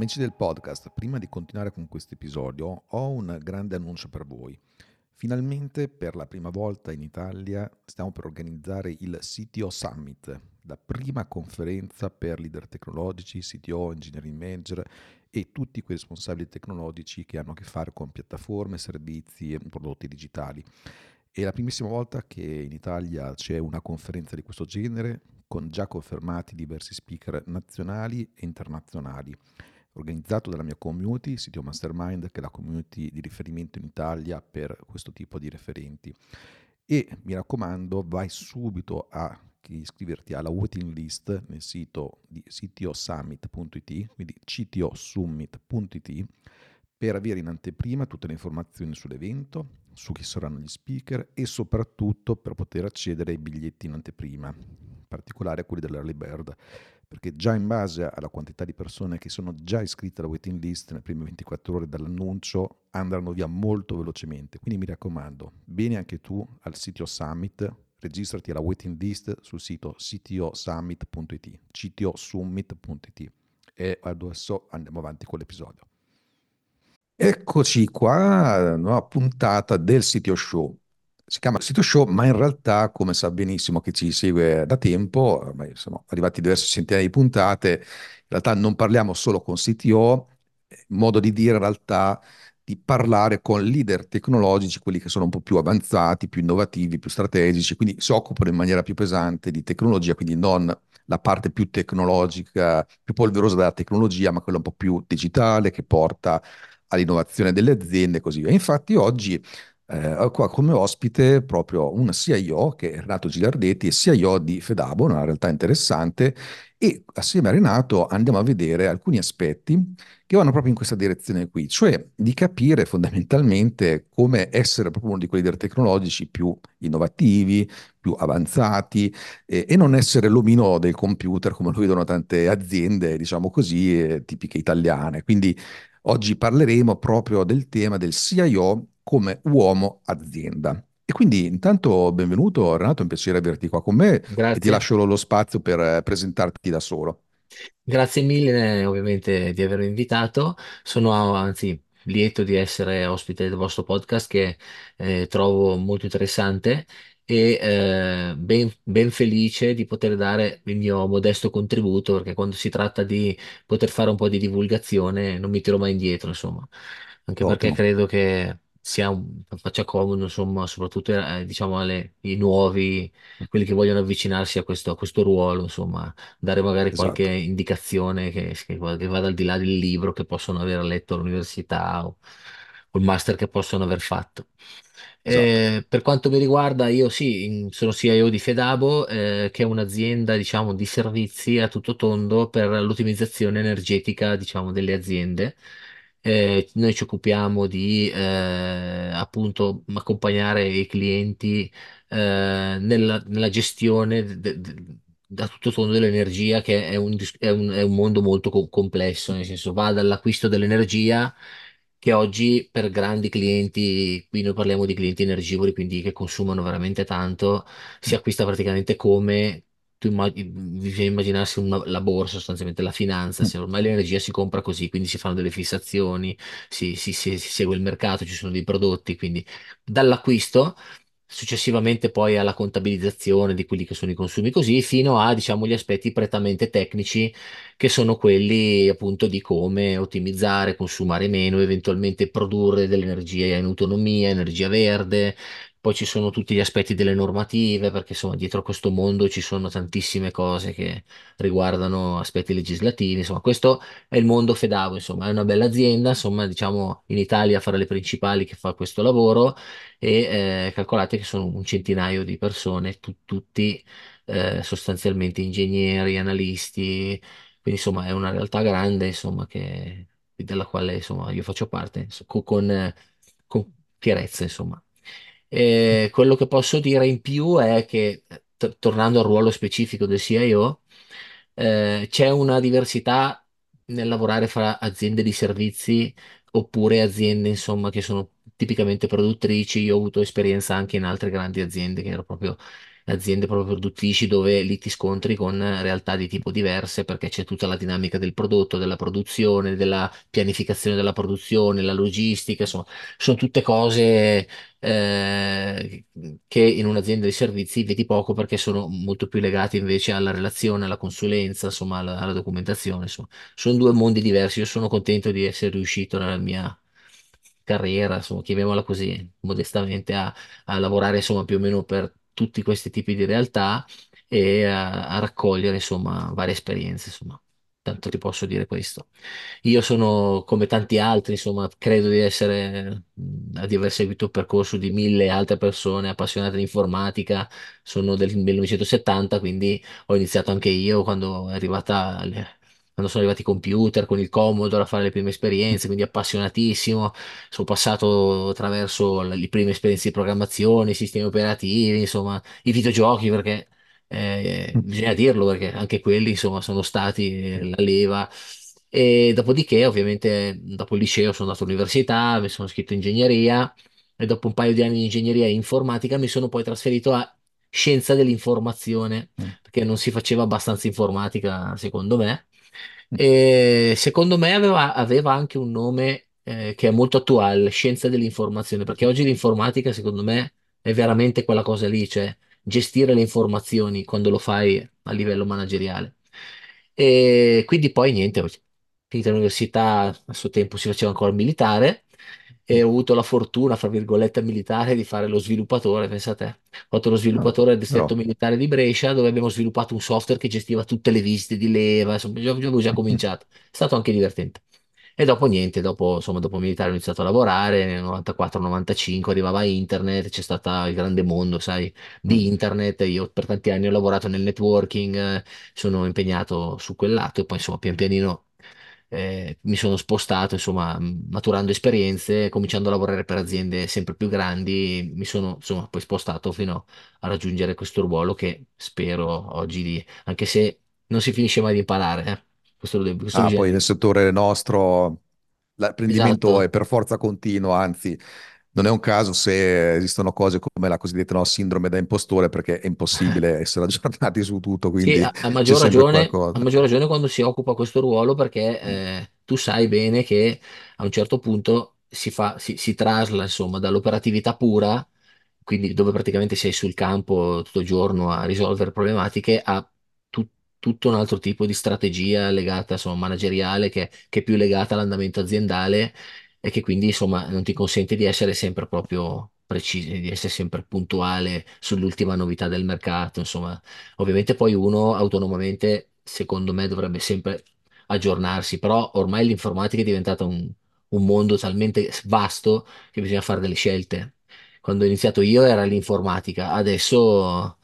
Amici del podcast, prima di continuare con questo episodio ho un grande annuncio per voi. Finalmente per la prima volta in Italia stiamo per organizzare il CTO Summit, la prima conferenza per leader tecnologici, CTO, engineering manager e tutti quei responsabili tecnologici che hanno a che fare con piattaforme, servizi e prodotti digitali. È la primissima volta che in Italia c'è una conferenza di questo genere con già confermati diversi speaker nazionali e internazionali organizzato dalla mia community, Sitio Mastermind, che è la community di riferimento in Italia per questo tipo di referenti. E mi raccomando, vai subito a iscriverti alla waiting list nel sito di ctosummit.it, quindi ctosummit.it, per avere in anteprima tutte le informazioni sull'evento, su chi saranno gli speaker e soprattutto per poter accedere ai biglietti in anteprima, in particolare quelli dell'early bird perché già in base alla quantità di persone che sono già iscritte alla waiting list nelle prime 24 ore dall'annuncio andranno via molto velocemente. Quindi mi raccomando, vieni anche tu al sito Summit, registrati alla waiting list sul sito ctosummit.it, ctosummit.it e adesso andiamo avanti con l'episodio. Eccoci qua, nuova puntata del Sitio Show si chiama Sito Show, ma in realtà, come sa benissimo chi ci segue da tempo, ormai siamo arrivati a diverse centinaia di puntate, in realtà non parliamo solo con CTO, modo di dire in realtà di parlare con leader tecnologici, quelli che sono un po' più avanzati, più innovativi, più strategici, quindi si occupano in maniera più pesante di tecnologia, quindi non la parte più tecnologica, più polverosa della tecnologia, ma quella un po' più digitale che porta all'innovazione delle aziende e così via. Infatti oggi eh, qua come ospite proprio un CIO che è Renato Gilardetti, è CIO di Fedabo, una realtà interessante, e assieme a Renato andiamo a vedere alcuni aspetti che vanno proprio in questa direzione qui, cioè di capire fondamentalmente come essere proprio uno di quei leader tecnologici più innovativi, più avanzati eh, e non essere l'omino del computer come lo vedono tante aziende, diciamo così, eh, tipiche italiane. Quindi oggi parleremo proprio del tema del CIO come uomo azienda. E quindi intanto benvenuto Renato, è un piacere averti qua con me Grazie. e ti lascio lo spazio per eh, presentarti da solo. Grazie mille ovviamente di avermi invitato, sono anzi lieto di essere ospite del vostro podcast che eh, trovo molto interessante e eh, ben, ben felice di poter dare il mio modesto contributo perché quando si tratta di poter fare un po' di divulgazione non mi tiro mai indietro, insomma, anche perché Ottimo. credo che sia un- faccia comodo, insomma, soprattutto eh, diciamo alle, i nuovi, quelli che vogliono avvicinarsi a questo, a questo ruolo, insomma, dare magari qualche Esatto, indicazione che, che va- che vada al di là del libro che possono aver letto all'università o, o il master che possono aver fatto. esatto. Eh, per quanto mi riguarda, io sì, in- sono CIO di Fedabo, eh, che è un'azienda, diciamo, di servizi a tutto tondo per l'ottimizzazione energetica, diciamo, delle aziende. Eh, noi ci occupiamo di eh, appunto accompagnare i clienti eh, nella, nella gestione de- de- da tutto tondo dell'energia, che è un, dis- è un- è un mondo molto co- complesso, nel senso va dall'acquisto dell'energia che oggi per grandi clienti, qui noi parliamo di clienti energivori, quindi che consumano veramente tanto, si acquista praticamente come tu bisogna immaginarsi una- la borsa, sostanzialmente la finanza, se ormai l'energia si compra così, quindi si fanno delle fissazioni, si, si- si- si segue il mercato, ci sono dei prodotti, quindi dall'acquisto. Successivamente poi alla contabilizzazione di quelli che sono i consumi così, fino a, diciamo, gli aspetti prettamente tecnici che sono quelli appunto di come ottimizzare, consumare meno, eventualmente produrre dell'energia in autonomia, energia verde. Poi ci sono tutti gli aspetti delle normative, perché insomma dietro questo mondo ci sono tantissime cose che riguardano aspetti legislativi. Insomma, questo è il mondo Fedavo, insomma, è una bella azienda, insomma, diciamo in Italia fra le principali che fa questo lavoro e eh, calcolate che sono un centinaio di persone, tu- tutti eh, sostanzialmente ingegneri, analisti quindi insomma è una realtà grande, insomma, che- della quale insomma, io faccio parte, co- con, con fierezza, insomma. E quello che posso dire in più è che, eh, tornando al ruolo specifico del CIO, eh, c'è una diversità nel lavorare fra aziende di servizi oppure aziende, insomma, che sono tipicamente produttrici. Io ho avuto esperienza anche in altre grandi aziende che ero proprio aziende proprio produttrici dove lì ti scontri con realtà di tipo diverse perché c'è tutta la dinamica del prodotto, della produzione, della pianificazione della produzione, la logistica, insomma, sono tutte cose eh, che in un'azienda di servizi vedi poco perché sono molto più legate invece alla relazione, alla consulenza, insomma, alla, alla documentazione, insomma. Sono due mondi diversi. Io sono contento di essere riuscito nella mia carriera, insomma, chiamiamola così, modestamente, a, a lavorare insomma più o meno per tutti questi tipi di realtà e a, a raccogliere insomma varie esperienze, insomma. Tanto ti posso dire questo. Io sono come tanti altri, insomma, credo di essere, di aver seguito il percorso di mille altre persone appassionate di informatica. Sono del 1970, quindi ho iniziato anche io quando è arrivata, quando sono arrivati i computer con il Commodore a fare le prime esperienze, quindi appassionatissimo. Sono passato attraverso le prime esperienze di programmazione, i sistemi operativi, insomma, i videogiochi, perché eh, bisogna dirlo perché anche quelli insomma sono stati la leva. E dopodiché ovviamente dopo il liceo sono andato all'università mi sono iscritto in ingegneria e dopo un paio di anni di ingegneria informatica mi sono poi trasferito a scienza dell'informazione perché non si faceva abbastanza informatica secondo me secondo me aveva, aveva anche un nome eh, che è molto attuale, scienza dell'informazione, perché oggi l'informatica secondo me è veramente quella cosa lì, cioè gestire le informazioni quando lo fai a livello manageriale. E quindi poi niente, ho finito l'università, a suo tempo si faceva ancora il militare e ho avuto la fortuna, fra virgolette, militare di fare lo sviluppatore, pensate, ho fatto lo sviluppatore al distretto però, militare di Brescia dove abbiamo sviluppato un software che gestiva tutte le visite di leva, insomma, già- già avevo già cominciato, è stato anche divertente. E dopo niente, dopo, insomma, dopo militare ho iniziato a lavorare, nel 94-95 arrivava internet, c'è stato il grande mondo, sai, di internet. Io per tanti anni ho lavorato nel networking, eh, sono impegnato su quel lato e poi insomma pian pianino eh, mi sono spostato, insomma, maturando esperienze, cominciando a lavorare per aziende sempre più grandi, mi sono insomma poi spostato fino a raggiungere questo ruolo che spero oggi di, anche se non si finisce mai di imparare, eh. Questo, lo devo- questo ah, bisogna poi nel settore nostro l'apprendimento è Esatto. per forza continuo, anzi, non è un caso se esistono cose come la cosiddetta no, sindrome da impostore, perché è impossibile essere aggiornati su tutto, Sì, quindi a, a c'è maggior ragione, a maggior ragione quando si occupa questo ruolo perché eh, tu sai bene che a un certo punto si fa, si, si trasla insomma dall'operatività pura, quindi dove praticamente sei sul campo tutto il giorno a risolvere problematiche, a tu- tutto un altro tipo di strategia legata, insomma, manageriale che, che è più legata all'andamento aziendale e che quindi insomma non ti consente di essere sempre proprio preciso, di essere sempre puntuale sull'ultima novità del mercato, insomma Ovviamente poi uno autonomamente, secondo me, dovrebbe sempre aggiornarsi, però ormai l'informatica è diventata un, un mondo talmente vasto che bisogna fare delle scelte. Quando ho iniziato io era l'informatica, adesso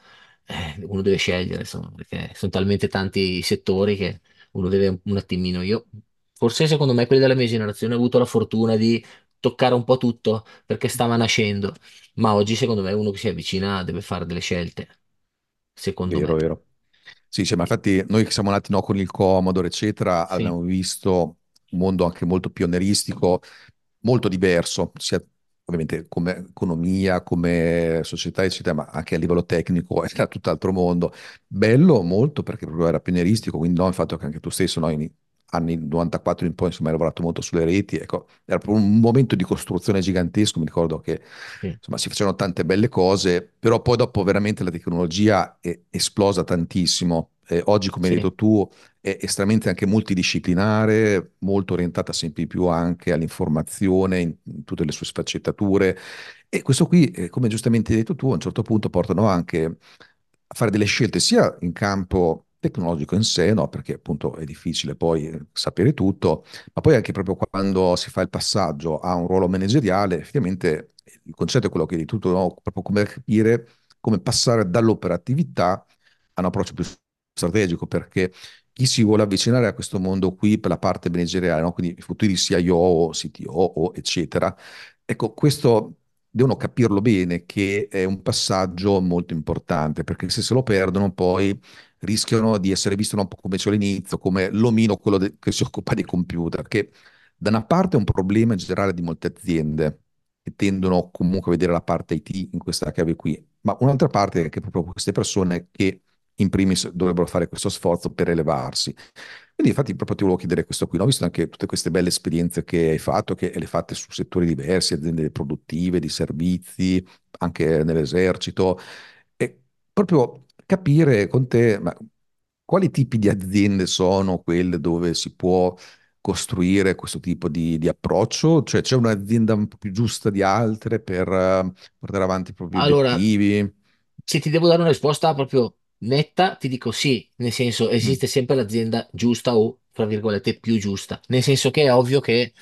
eh, uno deve scegliere, insomma, perché sono talmente tanti i settori che uno deve un attimino. Io, forse secondo me quelli della mia generazione hanno avuto la fortuna di toccare un po' tutto perché stava nascendo, ma oggi secondo me uno che si avvicina deve fare delle scelte, secondo me. Vero, vero. Sì, cioè, ma infatti noi che siamo nati no, con il Commodore, eccetera, Sì, abbiamo visto un mondo anche molto pionieristico, molto diverso, sia ovviamente come economia, come società, eccetera, ma anche a livello tecnico era tutt'altro mondo. Bello molto perché proprio era pionieristico, quindi no, il fatto che anche tu stesso, no, in anni 94 in poi, insomma, hai lavorato molto sulle reti, ecco, era proprio un momento di costruzione gigantesco, mi ricordo che sì, insomma, si facevano tante belle cose, però poi dopo veramente la tecnologia è esplosa tantissimo. Eh, oggi, come hai sì, detto tu, è estremamente anche multidisciplinare, molto orientata sempre di più anche all'informazione in, in tutte le sue sfaccettature. E questo qui, eh, come giustamente hai detto tu, a un certo punto portano anche a fare delle scelte sia in campo tecnologico in sé, no? Perché appunto è difficile poi eh, sapere tutto, ma poi anche proprio quando si fa il passaggio a un ruolo manageriale, effettivamente il concetto è quello che di tutto, no? Proprio come capire come passare dall'operatività a un approccio più strategico, perché chi si vuole avvicinare a questo mondo qui per la parte manageriale, no? Quindi i futuri CIO, CTO, eccetera, ecco, questo devono capirlo bene che è un passaggio molto importante, perché se se lo perdono poi rischiano di essere visti un po' come c'è all'inizio, come l'omino, quello de- che si occupa dei computer, che da una parte è un problema in generale di molte aziende, che tendono comunque a vedere la parte IT in questa chiave qui, ma un'altra parte è che proprio queste persone che in primis dovrebbero fare questo sforzo per elevarsi. Quindi infatti proprio ti volevo chiedere questo qui, no? Visto anche tutte queste belle esperienze che hai fatto, che le hai fatte su settori diversi, aziende produttive, di servizi, anche nell'esercito, e proprio capire con te, ma quali tipi di aziende sono quelle dove si può costruire questo tipo di, di approccio? Cioè c'è un'azienda un po' più giusta di altre per eh, portare avanti i propri Allora, obiettivi? se ti devo dare una risposta proprio netta, ti dico sì, nel senso Mm, esiste sempre l'azienda giusta o, tra virgolette, più giusta, nel senso che è ovvio che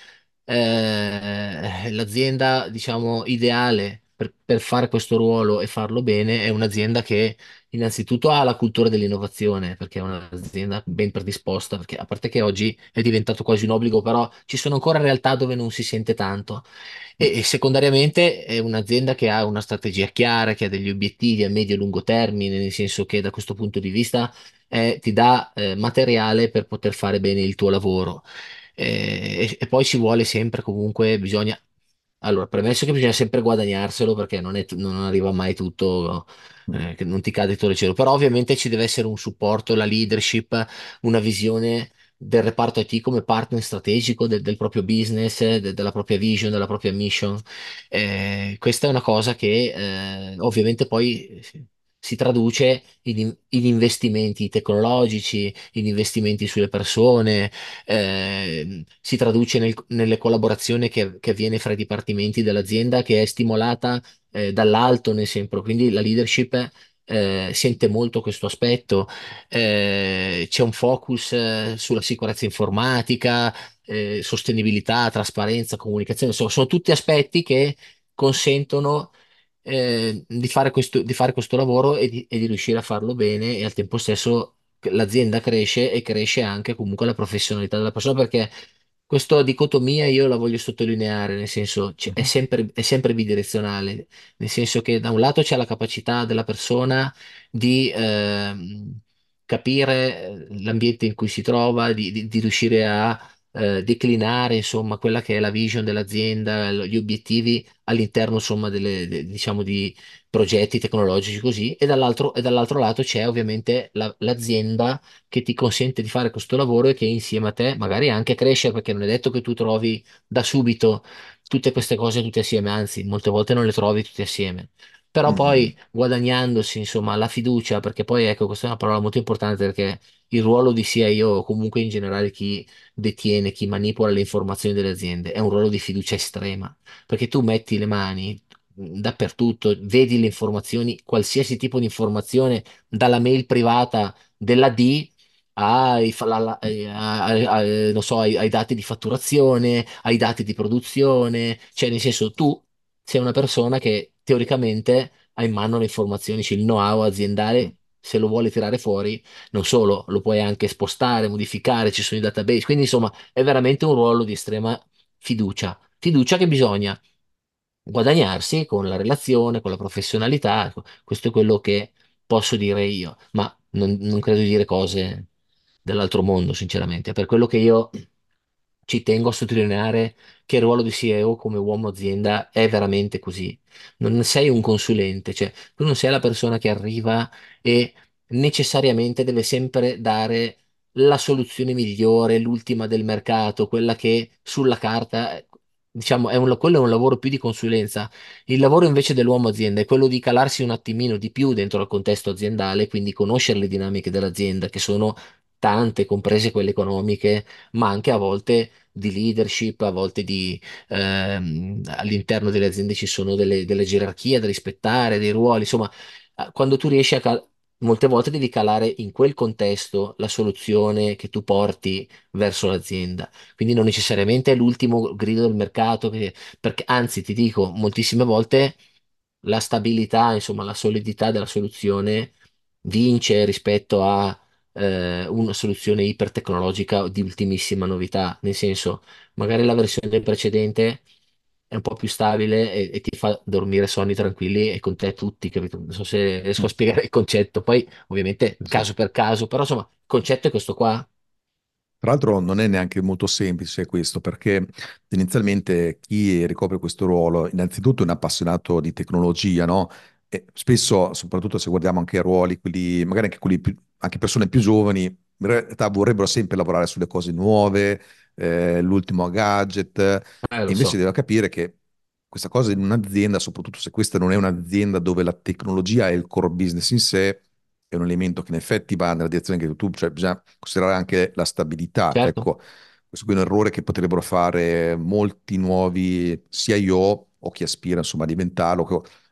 eh, l'azienda, diciamo, ideale per, per fare questo ruolo e farlo bene è un'azienda che innanzitutto ha la cultura dell'innovazione, perché è un'azienda ben predisposta, perché a parte che oggi è diventato quasi un obbligo, però ci sono ancora realtà dove non si sente tanto. E, e secondariamente è un'azienda che ha una strategia chiara, che ha degli obiettivi a medio e lungo termine, nel senso che da questo punto di vista eh, ti dà eh, materiale per poter fare bene il tuo lavoro. Eh, e, e poi ci vuole sempre comunque, bisogna, allora, premesso che bisogna sempre guadagnarselo perché non, è- non arriva mai tutto, mm, eh, che non ti cade tutto il cielo, però ovviamente ci deve essere un supporto, la leadership, una visione del reparto IT come partner strategico del, del proprio business, de- della propria vision, della propria mission. Eh, questa è una cosa che eh, ovviamente poi si traduce in, in investimenti tecnologici, in investimenti sulle persone, eh, si traduce nel- nelle collaborazioni che, che avviene fra i dipartimenti dell'azienda che è stimolata eh, dall'alto nel sempre. Quindi la leadership eh, sente molto questo aspetto. Eh, c'è un focus eh, sulla sicurezza informatica, eh, sostenibilità, trasparenza, comunicazione. Insomma, sono tutti aspetti che consentono eh, di fare questo, di fare questo lavoro e di, e di riuscire a farlo bene e al tempo stesso l'azienda cresce e cresce anche comunque la professionalità della persona perché questa dicotomia io la voglio sottolineare, nel senso c- è mhm, sempre, è sempre bidirezionale, nel senso che da un lato c'è la capacità della persona di ehm, capire eh, l'ambiente in cui si trova, di, di- di riuscire a eh, declinare insomma quella che è la vision dell'azienda, gli obiettivi all'interno insomma delle, de- diciamo di progetti tecnologici così, e dall'altro e dall'altro lato c'è ovviamente la- l'azienda che ti consente di fare questo lavoro e che insieme a te magari anche crescere, perché non è detto che tu trovi da subito tutte queste cose tutte assieme, anzi, molte volte non le trovi tutte assieme. Però poi guadagnandosi, insomma, la fiducia, perché poi ecco, questa è una parola molto importante perché il ruolo di CIO comunque in generale chi detiene, chi manipola le informazioni delle aziende è un ruolo di fiducia estrema, perché tu metti le mani dappertutto, vedi le informazioni, qualsiasi tipo di informazione, dalla mail privata della D ai, mm, eh, ai- ai- non so, ai, ai dati di fatturazione, ai dati di produzione, cioè nel senso tu sei una persona che teoricamente ha in mano le informazioni, c'è il know-how mm, aziendale, se lo vuole tirare fuori, non solo, lo puoi anche spostare, modificare, ci sono i database, quindi insomma è veramente un ruolo di estrema fiducia, fiducia che bisogna guadagnarsi con la relazione, con la professionalità, ecco, questo è quello che posso dire io, ma non, non credo di dire cose dell'altro mondo, sinceramente. Per quello che io ci tengo a sottolineare che il ruolo di CEO come uomo azienda è veramente così. Non sei un consulente, cioè tu non sei la persona che arriva e necessariamente deve sempre dare la soluzione migliore, l'ultima del mercato, quella che sulla carta, diciamo, è un, quello è un lavoro più di consulenza. Il lavoro invece dell'uomo azienda è quello di calarsi un attimino di più dentro al contesto aziendale, quindi conoscere le dinamiche dell'azienda, che sono tante, comprese quelle economiche, ma anche a volte di leadership, a volte di ehm, all'interno delle aziende ci sono delle, delle gerarchie da rispettare, dei ruoli, insomma, quando tu riesci a molte volte devi calare in quel contesto la soluzione che tu porti verso l'azienda. Quindi non necessariamente è l'ultimo grido del mercato, che- perché anzi ti dico, moltissime volte la stabilità, insomma, la solidità della soluzione vince rispetto a eh, una soluzione ipertecnologica di ultimissima novità, nel senso, magari la versione precedente è un po' più stabile e, e ti fa dormire sonni tranquilli e con te tutti, capito? Non so se riesco a mm. spiegare il concetto, poi ovviamente caso per caso, però insomma, il concetto è questo qua. Tra l'altro non è neanche molto semplice questo, perché tendenzialmente chi ricopre questo ruolo, innanzitutto è un appassionato di tecnologia, no? E spesso, soprattutto se guardiamo anche i ruoli, quelli, magari anche, quelli più- anche persone più giovani, in realtà vorrebbero sempre lavorare sulle cose nuove, eh, l'ultimo gadget, Eh, invece so, deve capire che questa cosa in un'azienda, soprattutto se questa non è un'azienda dove la tecnologia è il core business in sé, è un elemento che in effetti va nella direzione che tu, cioè bisogna considerare anche la stabilità. certo. Ecco, questo qui è un errore che potrebbero fare molti nuovi CIO o chi aspira insomma a diventarlo.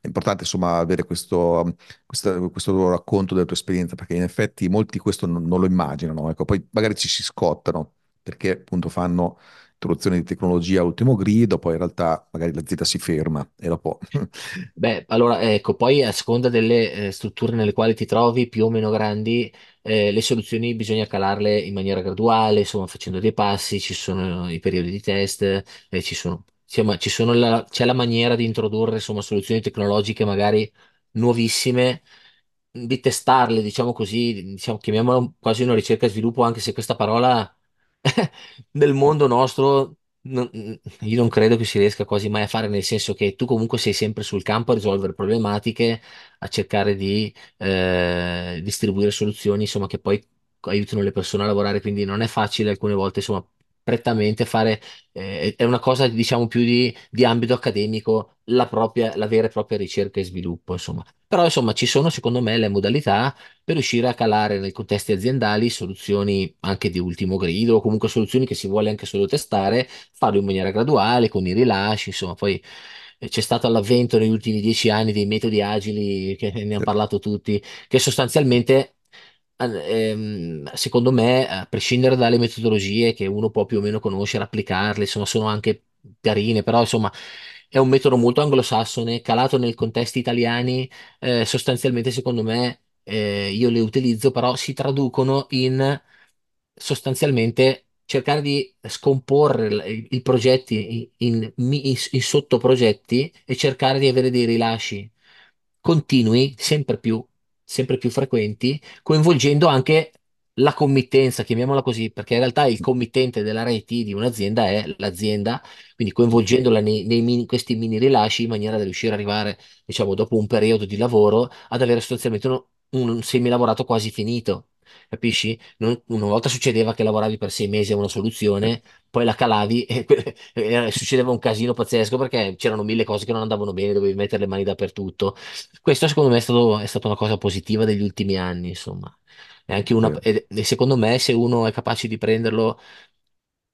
È importante insomma avere questo, questa- questo racconto della tua esperienza perché in effetti molti questo non, non lo immaginano. Ecco, poi magari ci si scottano perché appunto fanno introduzione di tecnologia a ultimo grido, poi in realtà magari l'azienda si ferma e dopo... Beh, allora ecco, poi a seconda delle eh, strutture nelle quali ti trovi, più o meno grandi, eh, le soluzioni bisogna calarle in maniera graduale, insomma, facendo dei passi, ci sono i periodi di test, eh, ci sono, insomma, ci sono la- c'è la maniera di introdurre, insomma, soluzioni tecnologiche magari nuovissime, di testarle, diciamo così, diciamo, chiamiamola quasi una ricerca e sviluppo, anche se questa parola nel mondo nostro non- io non credo che si riesca quasi mai a fare, nel senso che tu comunque sei sempre sul campo a risolvere problematiche, a cercare di eh, distribuire soluzioni, insomma, che poi aiutino le persone a lavorare, quindi non è facile alcune volte, insomma, prettamente fare, eh, è una cosa, diciamo, più di, di ambito accademico, la propria, la vera e propria ricerca e sviluppo, insomma. Però, insomma, ci sono, secondo me, le modalità per riuscire a calare nei contesti aziendali soluzioni anche di ultimo grido, o comunque soluzioni che si vuole anche solo testare farlo in maniera graduale, con i rilasci, insomma, poi eh, c'è stato l'avvento negli ultimi dieci anni dei metodi agili, che ne hanno parlato tutti, che sostanzialmente, ehm, secondo me, a prescindere dalle metodologie che uno può più o meno conoscere, applicarle, insomma, sono anche carine, però insomma... È un metodo molto anglosassone, calato nei contesti italiani, eh, sostanzialmente secondo me eh, io le utilizzo, però si traducono in sostanzialmente cercare di scomporre il- i progetti in, in, in- in sottoprogetti e cercare di avere dei rilasci continui, sempre più, sempre più frequenti, coinvolgendo anche la committenza, chiamiamola così, perché in realtà il committente della rete di un'azienda è l'azienda, quindi coinvolgendola nei, nei mini- questi mini rilasci in maniera da riuscire ad arrivare, diciamo, dopo un periodo di lavoro, ad avere sostanzialmente uno- un semilavorato quasi finito. Capisci? Non- una volta succedeva che lavoravi per sei mesi a una soluzione, poi la calavi e, e succedeva un casino pazzesco perché c'erano mille cose che non andavano bene, dovevi mettere le mani dappertutto. Questo secondo me è stato- è stata una cosa positiva degli ultimi anni, insomma. È anche una, Sì. ed- e secondo me se uno è capace di prenderlo,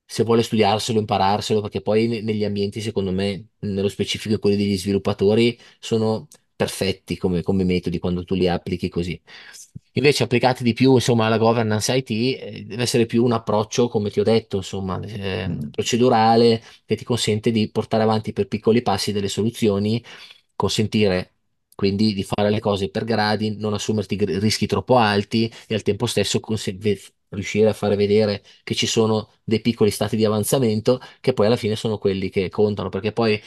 se vuole studiarselo, impararselo, perché poi ne- negli ambienti, secondo me, nello specifico quelli degli sviluppatori, sono perfetti come, come metodi quando tu li applichi così. Invece applicati di più, insomma, alla governance IT, eh, deve essere più un approccio, come ti ho detto, insomma, eh, Mm. procedurale che ti consente di portare avanti per piccoli passi delle soluzioni, consentire quindi di fare le cose per gradi, non assumerti gr- rischi troppo alti e al tempo stesso ve- riuscire a fare vedere che ci sono dei piccoli stati di avanzamento che poi alla fine sono quelli che contano, perché poi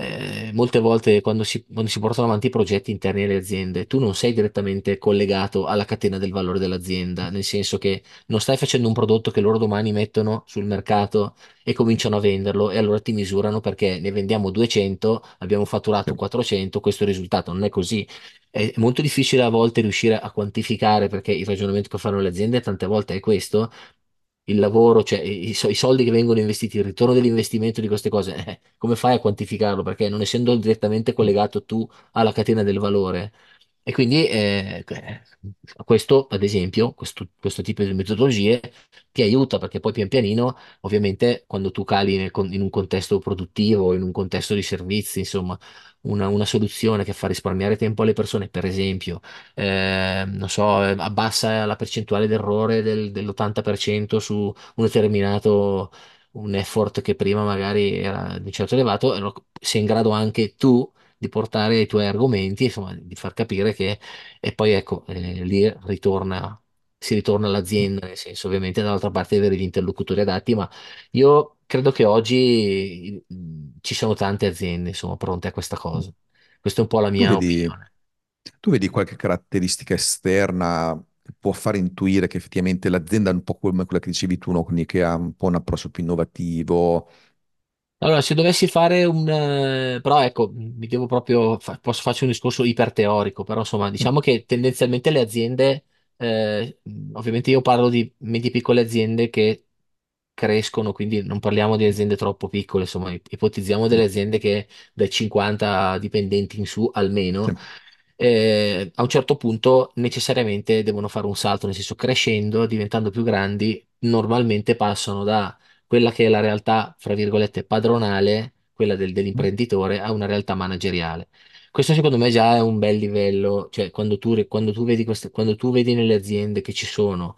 eh, molte volte quando si, quando si portano avanti i progetti interni alle aziende, tu non sei direttamente collegato alla catena del valore dell'azienda, nel senso che non stai facendo un prodotto che loro domani mettono sul mercato e cominciano a venderlo e allora ti misurano perché ne vendiamo 200, abbiamo fatturato 400, questo è il risultato, non è così. È molto difficile a volte riuscire a quantificare perché il ragionamento che fanno le aziende tante volte è questo, il lavoro, cioè i, i so- i soldi che vengono investiti, il ritorno dell'investimento di queste cose, eh, come fai a quantificarlo? Perché non essendo direttamente collegato tu alla catena del valore. E quindi eh, questo, ad esempio, questo, questo tipo di metodologie ti aiuta perché poi pian pianino, ovviamente, quando tu cali nel in un contesto produttivo, in un contesto di servizi, insomma, una, una soluzione che fa risparmiare tempo alle persone, per esempio, eh, non so, eh, abbassa la percentuale d'errore del- dell'80% su un determinato un effort che prima magari era di un certo elevato, sei in grado anche tu di portare i tuoi argomenti, insomma, di far capire che, e poi ecco, eh, lì ritorna, si ritorna all'azienda, nel senso ovviamente dall'altra parte avere gli interlocutori adatti, ma io credo che oggi mm, ci sono tante aziende, insomma, pronte a questa cosa. Questa è un po' la Tu mia vedi, opinione. tu vedi qualche caratteristica esterna può fare intuire che effettivamente l'azienda è un po' come quella che dicevi tu, no? Quindi che ha un po' un approccio più innovativo. Allora, se dovessi fare un... eh, però ecco, mi devo proprio... fa- posso farci un discorso iperteorico, però insomma, Mm, diciamo che tendenzialmente le aziende, eh, ovviamente io parlo di medie piccole aziende che crescono, quindi non parliamo di aziende troppo piccole, insomma, ipotizziamo delle aziende che dai 50 dipendenti in su sì, almeno, eh, a un certo punto necessariamente devono fare un salto, nel senso crescendo, diventando più grandi, normalmente passano da quella che è la realtà, fra virgolette, padronale, quella del- dell'imprenditore, a una realtà manageriale. Questo secondo me già è un bel livello, cioè quando tu, quando tu vedi queste, quando tu vedi nelle aziende che ci sono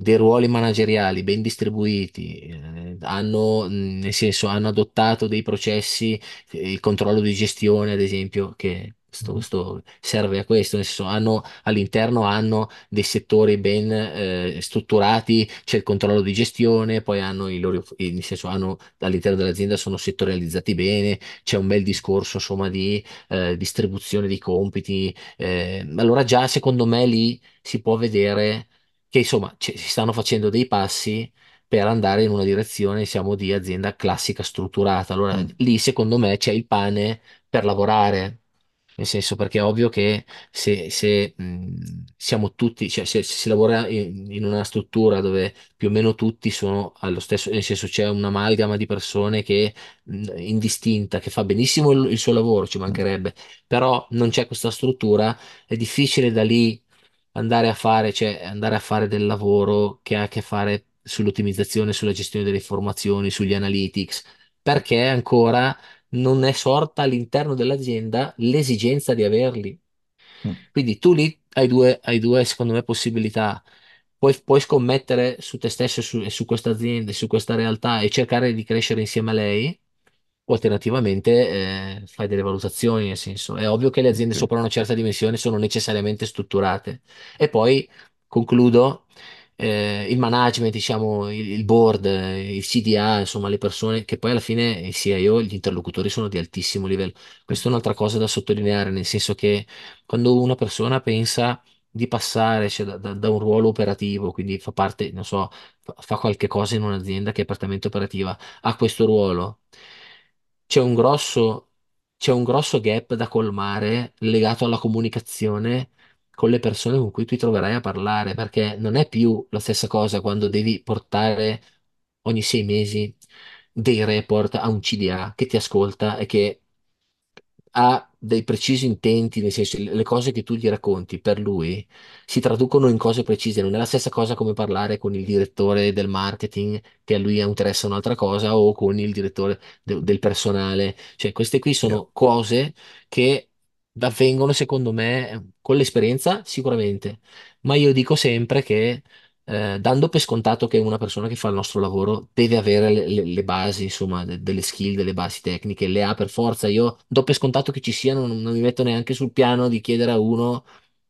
dei ruoli manageriali ben distribuiti, eh, hanno, mh, nel senso, hanno adottato dei processi, eh, il controllo di gestione, ad esempio, che questo, mm, questo serve a questo, nel senso, hanno, all'interno hanno dei settori ben eh, strutturati, c'è il controllo di gestione, poi hanno i loro, nel senso, hanno all'interno dell'azienda sono settorializzati bene, c'è un bel discorso, insomma, di eh, distribuzione di compiti. eh, allora già secondo me lì si può vedere che insomma ci- si stanno facendo dei passi per andare in una direzione, diciamo, di azienda classica strutturata. Allora mm, lì secondo me c'è il pane per lavorare. Nel senso, perché è ovvio che se, se, mh, siamo tutti, cioè se, se si lavora in, in una struttura dove più o meno tutti sono allo stesso, nel senso c'è un'amalgama di persone che mh, indistinta, che fa benissimo il, il suo lavoro, ci mm, mancherebbe, però non c'è questa struttura, è difficile da lì andare a fare, cioè andare a fare del lavoro che ha a che fare sull'ottimizzazione, sulla gestione delle informazioni, sugli analytics, perché ancora non è sorta all'interno dell'azienda l'esigenza di averli. mm, Quindi tu lì hai due, hai due, secondo me, possibilità. Puoi, puoi scommettere su te stesso su, e su questa azienda, e su questa realtà e cercare di crescere insieme a lei, o alternativamente eh, fai delle valutazioni, nel senso, è ovvio che le aziende sopra una certa dimensione sono necessariamente strutturate. E poi concludo, eh, il management, diciamo, il, il board, il CDA, insomma, le persone che poi alla fine il CIO, gli interlocutori sono di altissimo livello. Questa è un'altra cosa da sottolineare, nel senso che quando una persona pensa di passare, cioè, da, da- da un ruolo operativo, quindi fa parte, non so, fa, fa qualche cosa in un'azienda che è prettamente operativa, a questo ruolo, c'è un grosso, c'è un grosso gap da colmare legato alla comunicazione con le persone con cui ti troverai a parlare, perché non è più la stessa cosa quando devi portare ogni sei mesi dei report a un CDA che ti ascolta e che ha dei precisi intenti, nel senso le cose che tu gli racconti per lui si traducono in cose precise, non è la stessa cosa come parlare con il direttore del marketing che a lui interessa un'altra cosa o con il direttore de- del personale, cioè queste qui sono cose che avvengono secondo me con l'esperienza sicuramente, ma io dico sempre che eh, dando per scontato che una persona che fa il nostro lavoro deve avere le, le- le basi, insomma, de- delle skill, delle basi tecniche, le ha per forza. Io do per scontato che ci siano, non, non mi metto neanche sul piano di chiedere a uno.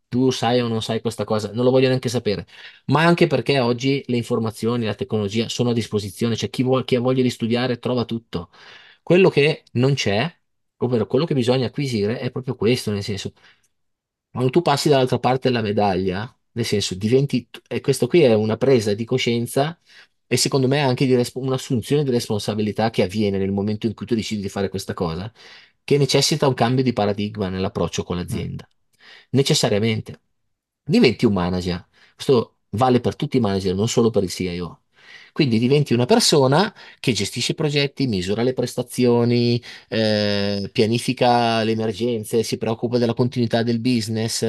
Tu sai o non sai questa cosa? Non lo voglio neanche sapere. Ma anche perché oggi le informazioni, la tecnologia sono a disposizione, cioè chi, vuol- chi ha voglia di studiare trova tutto. Quello che non c'è, ovvero quello che bisogna acquisire, è proprio questo, nel senso, quando tu passi dall'altra parte della medaglia, nel senso, diventi, e questo qui è una presa di coscienza e secondo me anche di un'assunzione di responsabilità che avviene nel momento in cui tu decidi di fare questa cosa, che necessita un cambio di paradigma nell'approccio con mm, l'azienda. Necessariamente. Diventi un manager. Questo vale per tutti i manager, non solo per il CIO. Quindi diventi una persona che gestisce i progetti, misura le prestazioni, eh, pianifica le emergenze, si preoccupa della continuità del business,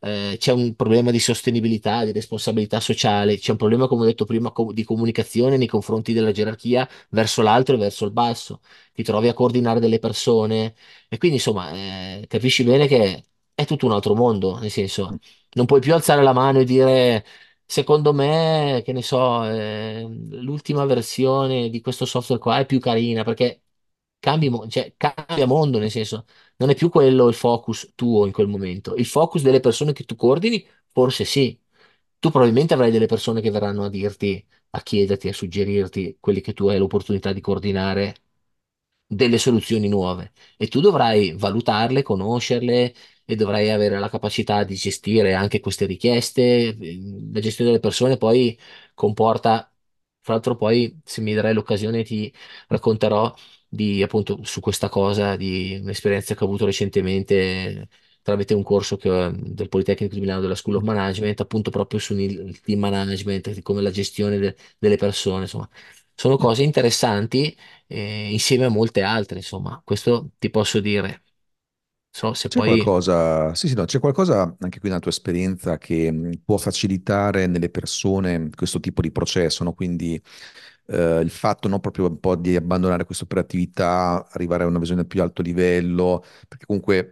eh, c'è un problema di sostenibilità, di responsabilità sociale, c'è un problema, come ho detto prima, co- di comunicazione nei confronti della gerarchia verso l'alto e verso il basso. Ti trovi a coordinare delle persone e quindi, insomma, eh, capisci bene che è tutto un altro mondo, nel senso, non puoi più alzare la mano e dire. Secondo me, che ne so, eh, l'ultima versione di questo software qua è più carina perché cambi, cioè, cambia mondo, nel senso, non è più quello il focus tuo in quel momento. Il focus delle persone che tu coordini, forse sì. Tu probabilmente avrai delle persone che verranno a dirti, a chiederti, a suggerirti quelli che tu hai l'opportunità di coordinare delle soluzioni nuove e tu dovrai valutarle, conoscerle e dovrai avere la capacità di gestire anche queste richieste. La gestione delle persone poi comporta, fra l'altro poi se mi darai l'occasione ti racconterò di appunto su questa cosa, di un'esperienza che ho avuto recentemente tramite un corso che- del Politecnico di Milano della School of Management, appunto proprio sul team management, come la gestione de- delle persone, insomma. Sono cose interessanti eh, insieme a molte altre, insomma, questo ti posso dire. So se C'è poi qualcosa, sì, sì, no, c'è qualcosa anche qui nella tua esperienza che mh, può facilitare nelle persone questo tipo di processo, no? Quindi eh, il fatto no, proprio un po' di abbandonare questa operatività, arrivare a una visione a più alto livello, perché comunque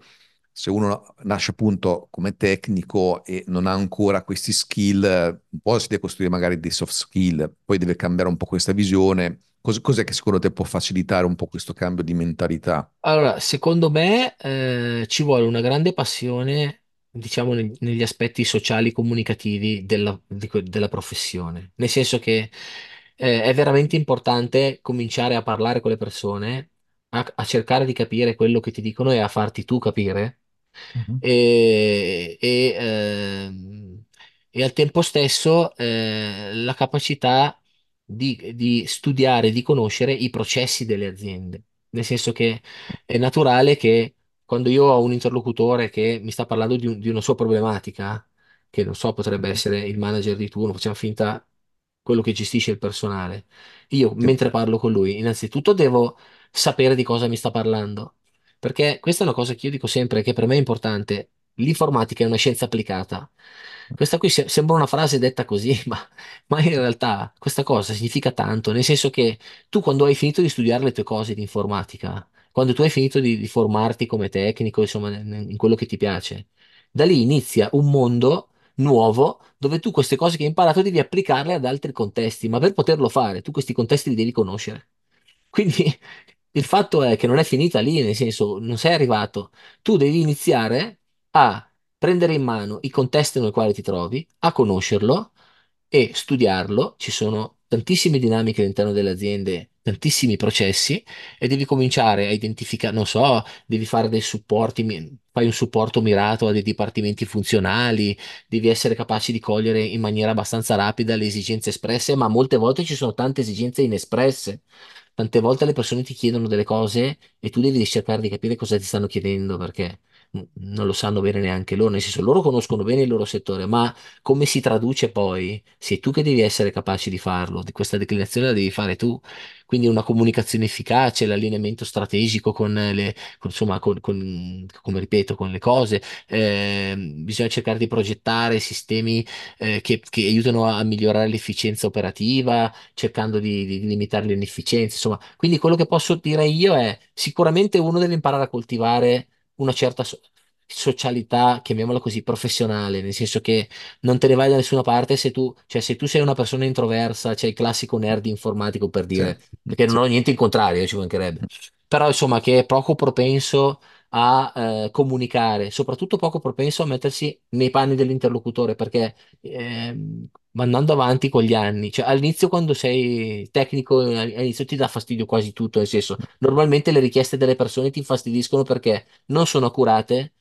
se uno nasce appunto come tecnico e non ha ancora questi skill, un po' si deve costruire magari dei soft skill, poi deve cambiare un po' questa visione. Cos- cos'è che secondo te può facilitare un po' questo cambio di mentalità? Allora, secondo me eh, ci vuole una grande passione, diciamo, neg- negli aspetti sociali comunicativi della, di que- della professione. Nel senso che eh, è veramente importante cominciare a parlare con le persone, a, a cercare di capire quello che ti dicono e a farti tu capire. Mhm. E, e, ehm, e al tempo stesso eh, la capacità di, di studiare, di conoscere i processi delle aziende. Nel senso che è naturale che quando io ho un interlocutore che mi sta parlando di, un- di una sua problematica, che non so, potrebbe essere il manager di turno, facciamo finta quello che gestisce il personale, io Sì, mentre parlo con lui, innanzitutto devo sapere di cosa mi sta parlando, perché questa è una cosa che io dico sempre, che per me è importante. L'informatica è una scienza applicata. Questa qui se- sembra una frase detta così, ma, ma in realtà questa cosa significa tanto, nel senso che tu quando hai finito di studiare le tue cose di informatica, quando tu hai finito di, di formarti come tecnico, insomma, in in quello che ti piace, da lì inizia un mondo nuovo dove tu queste cose che hai imparato devi applicarle ad altri contesti, ma per poterlo fare, tu questi contesti li devi conoscere. Quindi il fatto è che non è finita lì, nel senso, non sei arrivato. Tu devi iniziare a prendere in mano i contesti nel quale ti trovi, a conoscerlo e studiarlo. Ci sono tantissime dinamiche all'interno delle aziende, tantissimi processi e devi cominciare a identificare, non so, devi fare dei supporti, fai un supporto mirato a dei dipartimenti funzionali, devi essere capace di cogliere in maniera abbastanza rapida le esigenze espresse, ma molte volte ci sono tante esigenze inespresse. Tante volte le persone ti chiedono delle cose e tu devi cercare di capire cosa ti stanno chiedendo perché non lo sanno bene neanche loro, nel senso loro conoscono bene il loro settore, ma come si traduce poi? Sei tu che devi essere capace di farlo, di questa declinazione la devi fare tu. Quindi una comunicazione efficace, l'allineamento strategico con le, con- insomma, con, con- come ripeto, con le cose. Eh, bisogna cercare di progettare sistemi eh, che, che aiutano a migliorare l'efficienza operativa, cercando di, di limitare le inefficienze. Insomma, quindi quello che posso dire io è sicuramente uno deve imparare a coltivare una certa so- socialità, chiamiamola così, professionale, nel senso che non te ne vai da nessuna parte se tu, cioè se tu sei una persona introversa, c'è il classico nerd informatico per sì, dire, perché non sì. ho niente in contrario, ci mancherebbe, però insomma che è poco propenso a eh, comunicare, soprattutto poco propenso a mettersi nei panni dell'interlocutore, perché ehm, andando avanti con gli anni, cioè all'inizio quando sei tecnico, all'inizio ti dà fastidio quasi tutto, nel senso, normalmente le richieste delle persone ti infastidiscono perché non sono accurate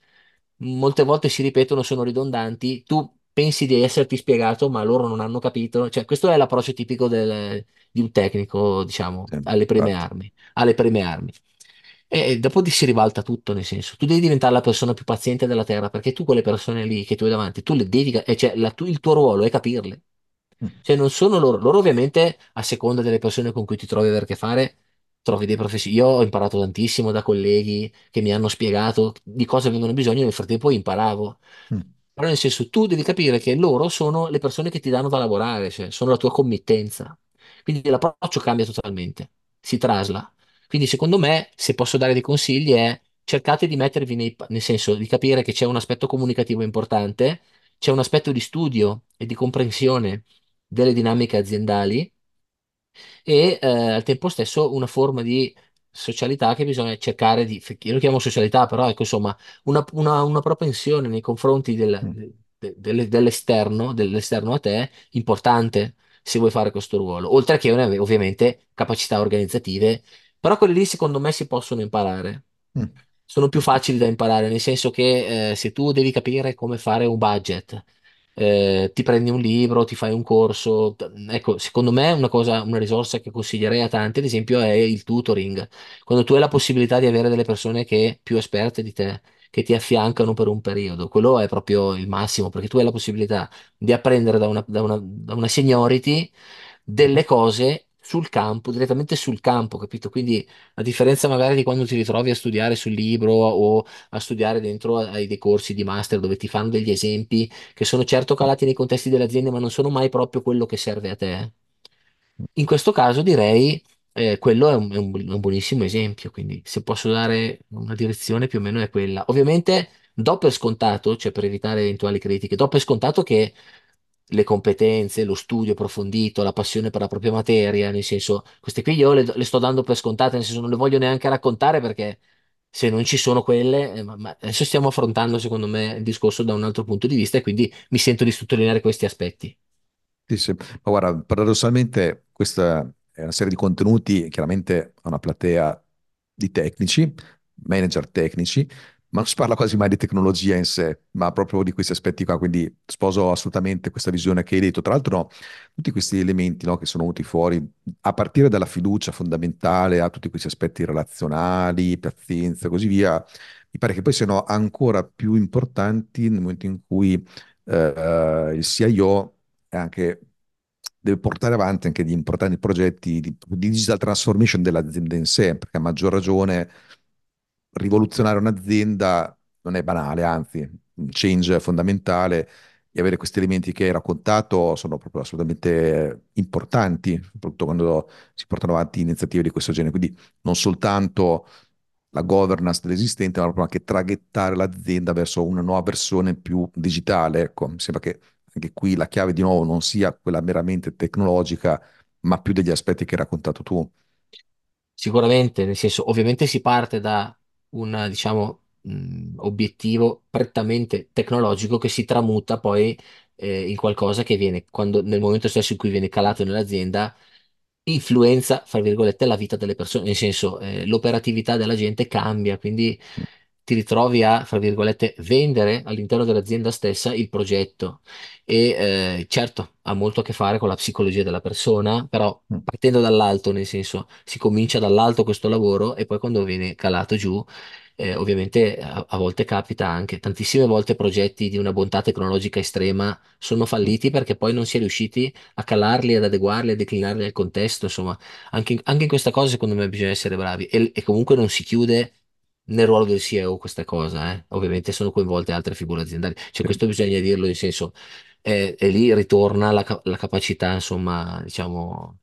molte volte si ripetono, sono ridondanti, tu pensi di esserti spiegato, ma loro non hanno capito. Cioè, questo è l'approccio tipico del- di un tecnico, diciamo, Sì, alle prime infatti. armi, alle prime armi. E dopo ti si ribalta tutto, nel senso, tu devi diventare la persona più paziente della Terra, perché tu quelle persone lì che tu hai davanti, tu le devi, eh, cioè, la- tu- il tuo ruolo è capirle. Mm, Cioè, non sono loro, loro ovviamente, a seconda delle persone con cui ti trovi a avere a che fare, trovi dei professionisti. Io ho imparato tantissimo da colleghi che mi hanno spiegato di cosa avevano bisogno, nel frattempo imparavo. mm, Però nel senso, tu devi capire che loro sono le persone che ti danno da lavorare, cioè sono la tua committenza. Quindi l'approccio cambia totalmente, si trasla. Quindi secondo me, se posso dare dei consigli, è cercate di mettervi nei, nel senso di capire che c'è un aspetto comunicativo importante, c'è un aspetto di studio e di comprensione delle dinamiche aziendali e eh, al tempo stesso una forma di socialità che bisogna cercare di, io lo chiamo socialità, però ecco insomma una, una- una propensione nei confronti del- mm. de- delle- dell'esterno, dell'esterno a te, importante se vuoi fare questo ruolo, oltre che ov- ovviamente capacità organizzative, però quelle lì secondo me si possono imparare. Mm. sono più facili da imparare, nel senso che eh, se tu devi capire come fare un budget, eh, ti prendi un libro, ti fai un corso. t- Ecco, secondo me una cosa, una risorsa che consiglierei a tanti, ad esempio, è il tutoring. Quando tu hai la possibilità di avere delle persone che più esperte di te, che ti affiancano per un periodo, quello è proprio il massimo, perché tu hai la possibilità di apprendere da una, da una, da una seniority delle cose sul campo, direttamente sul campo, capito? Quindi a differenza magari di quando ti ritrovi a studiare sul libro o a studiare dentro ai dei corsi di master dove ti fanno degli esempi che sono certo calati nei contesti delle aziende, ma non sono mai proprio quello che serve a te. In questo caso direi eh, quello è un, è un buonissimo esempio, quindi se posso dare una direzione più o meno è quella. Ovviamente do per scontato, cioè per evitare eventuali critiche, do per scontato che le competenze, lo studio approfondito, la passione per la propria materia, nel senso, queste qui io le, le sto dando per scontate, nel senso non le voglio neanche raccontare perché se non ci sono quelle, eh, ma, ma adesso stiamo affrontando secondo me il discorso da un altro punto di vista e quindi mi sento di sottolineare questi aspetti. Sì, sì. Ma guarda, paradossalmente questa è una serie di contenuti, chiaramente a una platea di tecnici, manager tecnici, ma non si parla quasi mai di tecnologia in sé, ma proprio di questi aspetti qua, quindi sposo assolutamente questa visione che hai detto. Tra l'altro, no, tutti questi elementi, no, che sono venuti fuori, a partire dalla fiducia fondamentale a tutti questi aspetti relazionali, pazienza e così via, mi pare che poi siano ancora più importanti nel momento in cui eh, il CIO e anche deve portare avanti anche gli importanti progetti di, di digital transformation dell'azienda in sé, perché a maggior ragione rivoluzionare un'azienda non è banale, anzi, un change fondamentale e avere questi elementi che hai raccontato sono proprio assolutamente importanti, soprattutto quando si portano avanti iniziative di questo genere. Quindi non soltanto la governance dell'esistente, ma proprio anche traghettare l'azienda verso una nuova versione più digitale. Ecco, mi sembra che anche qui la chiave di nuovo non sia quella meramente tecnologica, ma più degli aspetti che hai raccontato tu. Sicuramente, nel senso, ovviamente si parte da un, diciamo, mh, obiettivo prettamente tecnologico che si tramuta poi eh, in qualcosa che viene, quando, nel momento stesso in cui viene calato nell'azienda, influenza, fra virgolette, la vita delle persone, nel senso, eh, l'operatività della gente cambia, quindi ti ritrovi a, fra virgolette, vendere all'interno dell'azienda stessa il progetto. E eh, certo ha molto a che fare con la psicologia della persona, però Mm, partendo dall'alto, nel senso si comincia dall'alto questo lavoro e poi quando viene calato giù, eh, ovviamente a, a volte capita anche, tantissime volte progetti di una bontà tecnologica estrema sono falliti perché poi non si è riusciti a calarli, ad adeguarli, a declinarli nel contesto, insomma, anche in, anche in questa cosa secondo me bisogna essere bravi. E, e comunque non si chiude nel ruolo del CEO questa cosa, eh. Ovviamente sono coinvolte altre figure aziendali, cioè sì, questo bisogna dirlo, nel senso, eh, e lì ritorna la, la capacità, insomma, diciamo,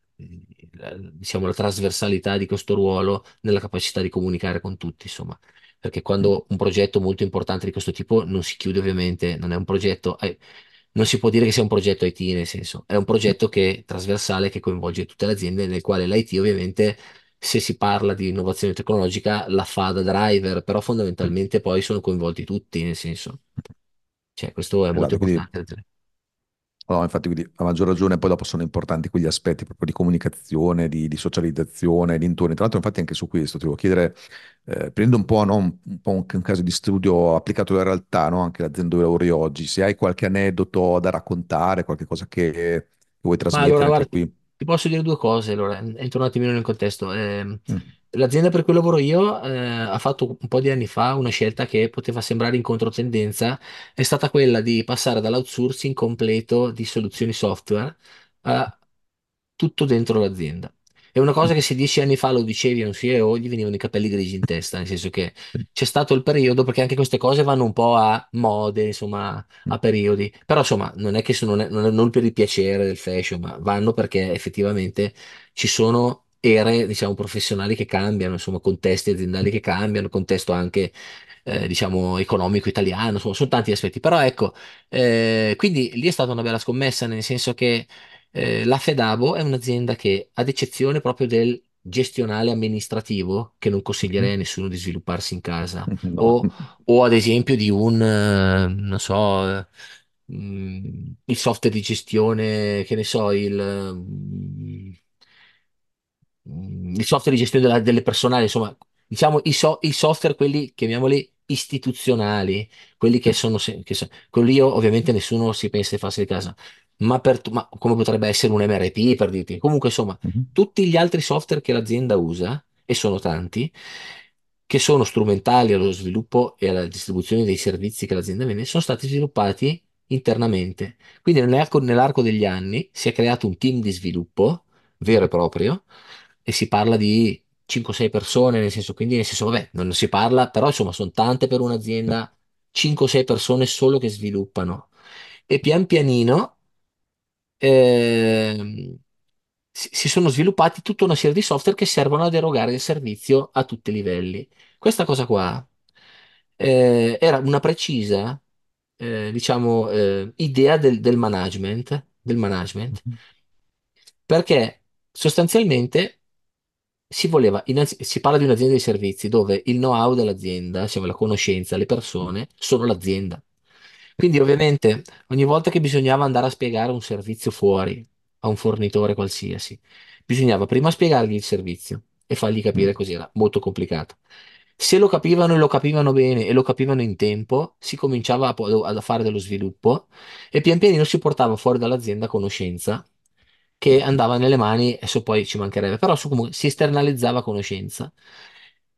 la, diciamo, la trasversalità di questo ruolo nella capacità di comunicare con tutti, insomma. Perché quando un progetto molto importante di questo tipo non si chiude, ovviamente, non è un progetto, eh, non si può dire che sia un progetto IT, nel senso, è un progetto che è trasversale, che coinvolge tutte le aziende, nel quale l'IT ovviamente se si parla di innovazione tecnologica la fa da driver, però mm. fondamentalmente poi sono coinvolti tutti, nel senso, cioè questo è molto Esatto, quindi importante. No, infatti, quindi a maggior ragione poi dopo sono importanti quegli aspetti proprio di comunicazione, di, di socializzazione, di intorno. Tra l'altro, infatti, anche su questo ti devo chiedere, eh, prendendo un po', no, un, un po' un, un caso di studio applicato alla realtà, no, anche l'azienda dove lavori oggi, se hai qualche aneddoto da raccontare, qualche cosa che, che vuoi Ma allora, trasmettere anche guarda, qui. Ti posso dire due cose, allora, entro un attimino nel contesto. Mm, l'azienda per cui lavoro io, eh, ha fatto un po' di anni fa una scelta che poteva sembrare in controtendenza, è stata quella di passare dall'outsourcing completo di soluzioni software a tutto dentro l'azienda. È una mm, cosa che se dieci anni fa lo dicevi a un CEO, gli venivano i capelli grigi in testa, nel senso che c'è stato il periodo, perché anche queste cose vanno un po' a mode, insomma, mm, a periodi. Però insomma, non è che sono, non è, non è non per il piacere del fashion, ma vanno perché effettivamente ci sono ere, diciamo, professionali che cambiano, insomma, contesti aziendali che cambiano, contesto anche, eh, diciamo, economico italiano, insomma, sono tanti aspetti. Però ecco, eh, quindi lì è stata una bella scommessa, nel senso che eh, la Fedabo è un'azienda che, ad eccezione proprio del gestionale amministrativo, che non consiglierei a nessuno di svilupparsi in casa, No. o o ad esempio di un, eh, non so, eh, mm, il software di gestione, che ne so, il, mm, il software di gestione della- delle personali, insomma, diciamo, i, so- i software, quelli, chiamiamoli istituzionali, quelli che sono, se- che so- quelli io, ovviamente nessuno si pensa di farsi di casa, ma, per, ma come potrebbe essere un MRP per dirti. Comunque, insomma, Mhm. tutti gli altri software che l'azienda usa, e sono tanti, che sono strumentali allo sviluppo e alla distribuzione dei servizi che l'azienda vende, sono stati sviluppati internamente. Quindi nell'arco nell'arco degli anni si è creato un team di sviluppo vero e proprio e si parla di 5-6 persone, nel senso, quindi nel senso, vabbè, non si parla, però insomma sono tante per un'azienda, 5-6 persone solo che sviluppano. E pian pianino ehm, si sono sviluppati tutta una serie di software che servono ad erogare il servizio a tutti i livelli. Questa cosa qua eh, era una precisa, eh, diciamo, eh, idea del, del management, del management, Mhm. perché sostanzialmente si voleva, innanzi- si parla di un'azienda di servizi dove il know-how dell'azienda, cioè la conoscenza, le persone, sono l'azienda. Quindi ovviamente ogni volta che bisognava andare a spiegare un servizio fuori a un fornitore qualsiasi, bisognava prima spiegargli il servizio e fargli capire Mhm. cos'era, molto complicato. Se lo capivano e lo capivano bene e lo capivano in tempo, si cominciava a, po- a fare dello sviluppo e pian pianino si portava fuori dall'azienda conoscenza che andava nelle mani, adesso poi ci mancherebbe, però su- comunque si esternalizzava conoscenza.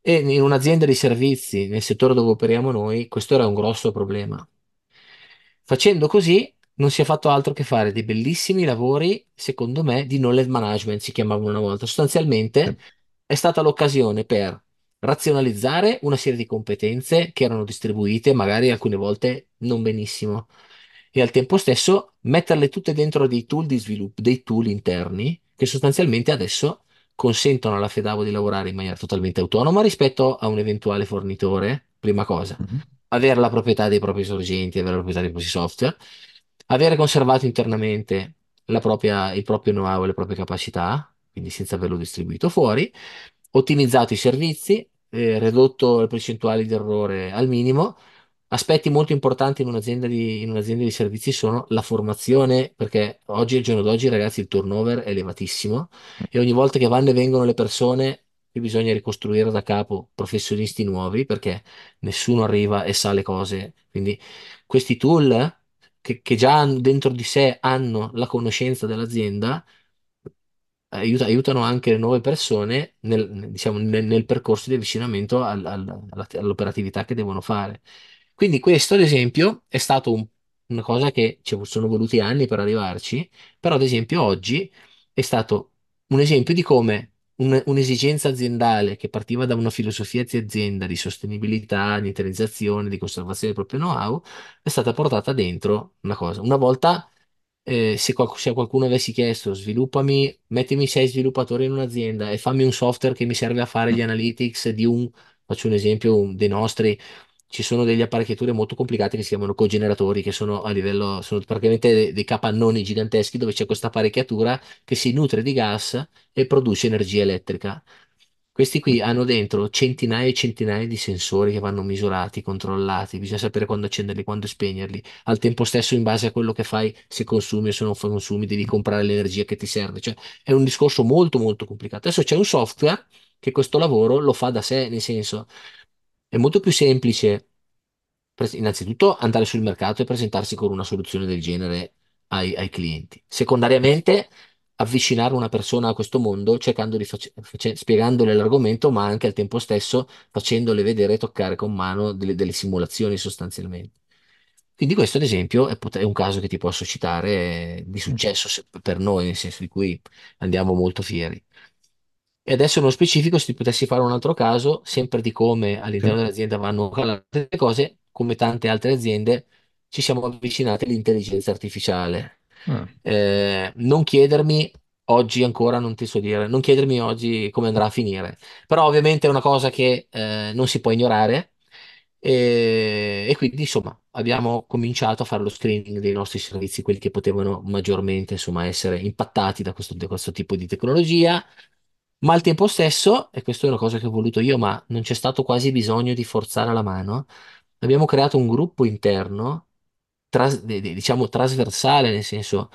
E in un'azienda di servizi, nel settore dove operiamo noi, questo era un grosso problema. Facendo così non si è fatto altro che fare dei bellissimi lavori, secondo me, di knowledge management, si chiamavano una volta. Sostanzialmente è stata l'occasione per razionalizzare una serie di competenze che erano distribuite, magari alcune volte non benissimo, e al tempo stesso metterle tutte dentro dei tool di sviluppo, dei tool interni, che sostanzialmente adesso consentono alla Fedavo di lavorare in maniera totalmente autonoma rispetto a un eventuale fornitore, prima cosa Mhm. Avere la proprietà dei propri sorgenti, avere la proprietà dei propri software, avere conservato internamente la propria- il proprio know-how e le proprie capacità, quindi senza averlo distribuito fuori, ottimizzato i servizi, eh, ridotto le percentuali di errore al minimo. Aspetti molto importanti in un'azienda di, in un'azienda di servizi sono la formazione, perché oggi, al giorno d'oggi, ragazzi, il turnover è elevatissimo e ogni volta che vanno e vengono le persone, qui bisogna ricostruire da capo professionisti nuovi, perché nessuno arriva e sa le cose. Quindi questi tool che, che già dentro di sé hanno la conoscenza dell'azienda, aiuta- aiutano anche le nuove persone nel, diciamo, nel, nel percorso di avvicinamento al- al- all'operatività che devono fare. Quindi questo, ad esempio, è stato un- una cosa che ci sono voluti anni per arrivarci, però ad esempio oggi è stato un esempio di come un- un'esigenza aziendale che partiva da una filosofia di azienda di sostenibilità, di internalizzazione, di conservazione del proprio know-how, è stata portata dentro una cosa. Una volta eh, se, qual- se qualcuno avessi chiesto, sviluppami, mettimi sei sviluppatori in un'azienda e fammi un software che mi serve a fare gli analytics di un, faccio un esempio, un- dei nostri, ci sono delle apparecchiature molto complicate che si chiamano cogeneratori, che sono a livello, sono praticamente dei, capannoni giganteschi dove c'è questa apparecchiatura che si nutre di gas e produce energia elettrica. Questi qui hanno dentro centinaia e centinaia di sensori che vanno misurati, controllati, bisogna sapere quando accenderli, quando spegnerli al tempo stesso in base a quello che fai, se consumi o se non consumi, devi comprare l'energia che ti serve. Cioè, è un discorso molto molto complicato. Adesso c'è un software che questo lavoro lo fa da sé, nel senso, è molto più semplice, innanzitutto, andare sul mercato e presentarsi con una soluzione del genere ai, ai clienti. Secondariamente, avvicinare una persona a questo mondo cercando di face- spiegandole l'argomento, ma anche al tempo stesso facendole vedere e toccare con mano delle delle simulazioni sostanzialmente. Quindi questo, ad esempio, è, pot- è un caso che ti posso citare di successo se- per noi, nel senso di cui andiamo molto fieri. E adesso nello specifico, se ti potessi fare un altro caso, sempre di come Sì. all'interno dell'azienda vanno calate le cose, come tante altre aziende, ci siamo avvicinati all'intelligenza artificiale. Ah, Eh, non chiedermi oggi ancora, non ti so dire, non chiedermi oggi come andrà a finire, però ovviamente è una cosa che eh, non si può ignorare e, e quindi, insomma, abbiamo cominciato a fare lo screening dei nostri servizi, quelli che potevano maggiormente, insomma, essere impattati da questo, da questo tipo di tecnologia. Ma al tempo stesso, e questa è una cosa che ho voluto io, ma non c'è stato quasi bisogno di forzare la mano, abbiamo creato un gruppo interno, tras- diciamo trasversale, nel senso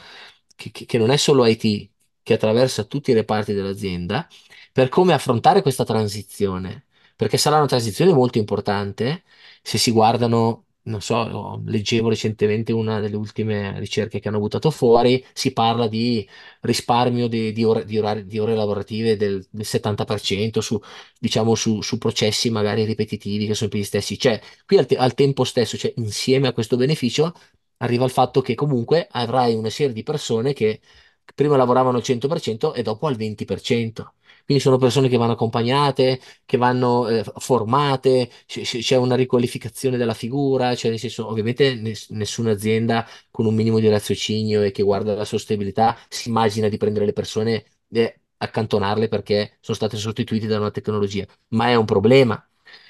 che- che non è solo IT, che attraversa tutti i reparti dell'azienda, per come affrontare questa transizione. perché sarà una transizione molto importante se si guardano, non so, leggevo recentemente una delle ultime ricerche che hanno buttato fuori, si parla di risparmio di, di ore, di orari- di ore lavorative del, del 70% su, diciamo, su, su processi magari ripetitivi che sono per gli stessi. Cioè, qui al, te- al tempo stesso, cioè, insieme a questo beneficio, arriva il fatto che comunque avrai una serie di persone che prima lavoravano al 100% e dopo al 20%. Quindi sono persone che vanno accompagnate, che vanno eh, formate, c'è una riqualificazione della figura, cioè nel senso, ovviamente ness- nessuna azienda con un minimo di raziocinio e che guarda la sostenibilità si immagina di prendere le persone e accantonarle perché sono state sostituite da una tecnologia, ma è un problema.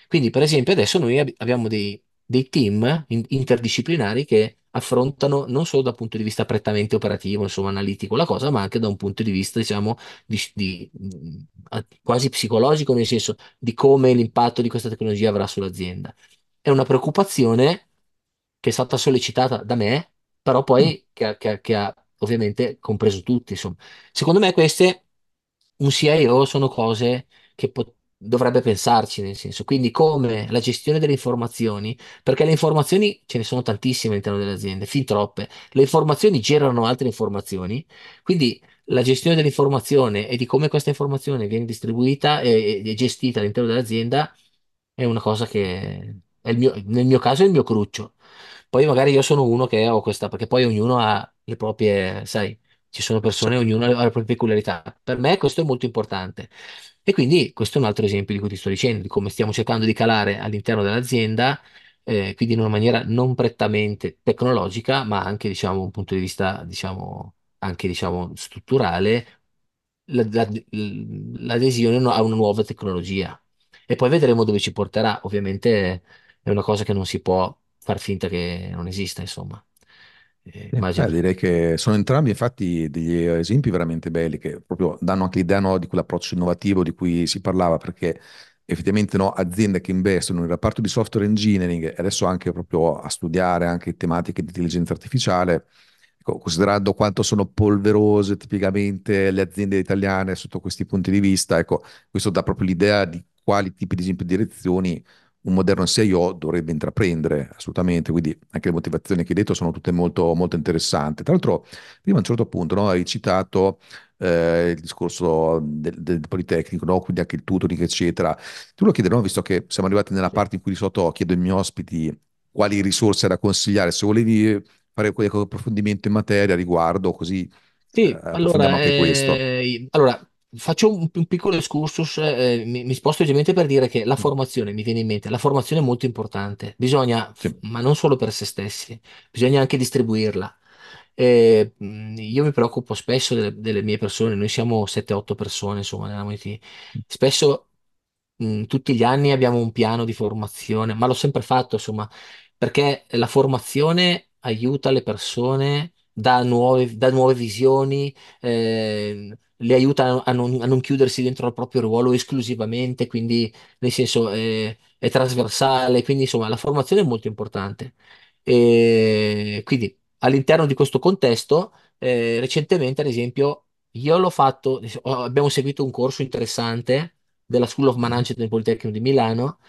Quindi, per esempio, adesso noi ab- abbiamo dei, dei team in- interdisciplinari che affrontano non solo dal punto di vista prettamente operativo, insomma, analitico la cosa, ma anche da un punto di vista, diciamo, di, di- a- quasi psicologico, nel senso di come l'impatto di questa tecnologia avrà sull'azienda. È una preoccupazione che è stata sollecitata da me, però Mm. poi che ha, che ha- che ha ovviamente compreso tutti, insomma. Secondo me queste, un CIO sono cose che po- dovrebbe pensarci, nel senso, quindi come la gestione delle informazioni, perché le informazioni ce ne sono tantissime all'interno delle aziende, fin troppe. Le informazioni generano altre informazioni, quindi la gestione dell'informazione e di come questa informazione viene distribuita e, e gestita all'interno dell'azienda è una cosa che mio, nel mio caso è il mio cruccio. Poi magari io sono uno che ho questa, perché poi ognuno ha le proprie, sai, ci sono persone, ognuno ha le proprie peculiarità. Per me questo è molto importante. E quindi questo è un altro esempio di cui ti sto dicendo, di come stiamo cercando di calare all'interno dell'azienda, eh, quindi in una maniera non prettamente tecnologica, ma anche, diciamo, un punto di vista, diciamo, anche, diciamo, strutturale, la- la- l'adesione a una nuova tecnologia. E poi vedremo dove ci porterà. Ovviamente è una cosa che non si può far finta che non esista, insomma. Eh, Eh, immagino. beh, direi che sono entrambi infatti degli esempi veramente belli che proprio danno anche l'idea no, di quell'approccio innovativo di cui si parlava, perché effettivamente no, aziende che investono in reparto di software engineering e adesso anche proprio a studiare anche tematiche di intelligenza artificiale, ecco, considerando quanto sono polverose tipicamente le aziende italiane sotto questi punti di vista, ecco, questo dà proprio l'idea di quali tipi di esempio di direzioni un moderno CIO dovrebbe intraprendere assolutamente, quindi anche le motivazioni che hai detto sono tutte molto, molto interessanti. Tra l'altro, prima a un certo punto no, hai citato eh, il discorso del, del Politecnico, no? quindi anche il tutoring, eccetera. Ti volevo chiedere, no, visto che siamo arrivati nella parte in cui di solito chiedo ai miei ospiti quali risorse da consigliare, se volevi fare qualche approfondimento in materia riguardo, così eh, Sì, approfondiamo allora, eh, allora, faccio un, un piccolo excursus, eh, mi, mi sposto leggermente per dire che la Mm, formazione, mi viene in mente, la formazione è molto importante, bisogna, Sì, ma non solo per se stessi, bisogna anche distribuirla. Eh, mh, io mi preoccupo spesso delle, delle mie persone, noi siamo 7-8 persone, insomma, nella MIT. Spesso mh, tutti gli anni abbiamo un piano di formazione, ma l'ho sempre fatto, insomma, perché la formazione aiuta le persone, dà nuove, dà nuove visioni, eh, le aiuta a non, a non chiudersi dentro al proprio ruolo esclusivamente, quindi nel senso eh, è trasversale, quindi insomma la formazione è molto importante. E quindi all'interno di questo contesto, eh, recentemente, ad esempio, io l'ho fatto, abbiamo seguito un corso interessante della School of. Management del Politecnico di Milano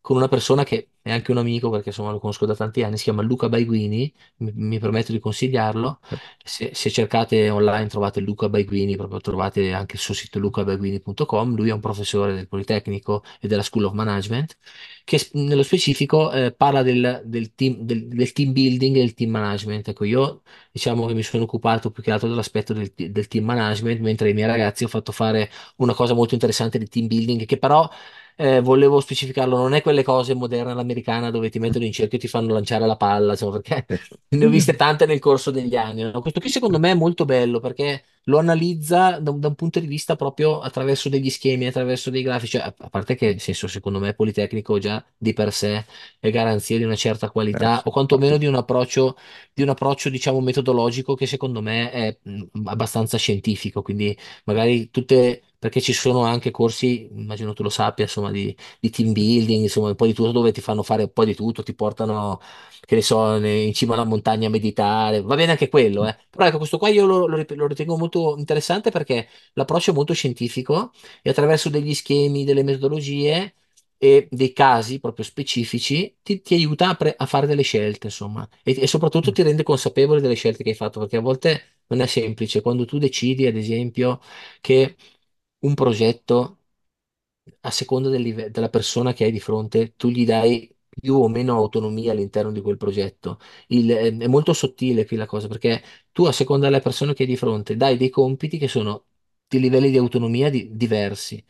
con una persona che è anche un amico perché insomma lo conosco da tanti anni, si chiama Luca Baiguini, mi, mi permetto di consigliarlo. Se, se cercate online trovate Luca Baiguini, proprio trovate anche il suo sito lucabaiguini.com. Lui è un professore del Politecnico e della School of Management che nello specifico eh, parla del, del team, del, del team building e del team management. Ecco, io diciamo che mi sono occupato più che altro dell'aspetto del, del team management, mentre ai miei ragazzi ho fatto fare una cosa molto interessante di team building, che però eh, volevo specificarlo, non è quelle cose moderne all'americana dove ti mettono in cerchio e ti fanno lanciare la palla, insomma, perché ne ho viste tante nel corso degli anni. no? Questo qui secondo me è molto bello perché lo analizza da un, da un punto di vista proprio attraverso degli schemi, attraverso dei grafici, a, a parte che, nel senso, secondo me Politecnico già di per sé è garanzia di una certa qualità sì, o quantomeno di un approccio, di un approccio, diciamo, metodologico che secondo me è mh, abbastanza scientifico, quindi magari tutte perché ci sono anche corsi, immagino tu lo sappia, insomma, di, di team building, insomma, un po' di tutto dove ti fanno fare un po' di tutto, ti portano, che ne so, ne- in cima alla montagna a meditare, va bene anche quello, eh. Però ecco, questo qua io lo, lo rip- lo ritengo molto interessante perché l'approccio è molto scientifico e attraverso degli schemi, delle metodologie e dei casi proprio specifici ti, ti aiuta a, pre- a fare delle scelte, insomma, e, e soprattutto Mm. ti rende consapevole delle scelte che hai fatto, perché a volte non è semplice. Quando tu decidi, ad esempio, che un progetto, a seconda del live- della persona che hai di fronte, tu gli dai più o meno autonomia all'interno di quel progetto. Il- è molto sottile qui la cosa, perché tu, a seconda della persona che hai di fronte, dai dei compiti che sono di livelli di autonomia di- diversi.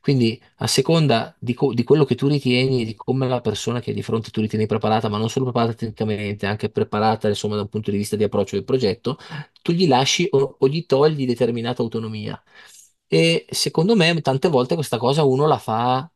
Quindi, a seconda di, di quello che tu ritieni, di come la persona che hai di fronte tu ritieni preparata, ma non solo preparata tecnicamente, anche preparata, insomma, da un punto di vista di approccio del progetto, tu gli lasci o, o gli togli determinata autonomia. E secondo me, tante volte questa cosa uno la fa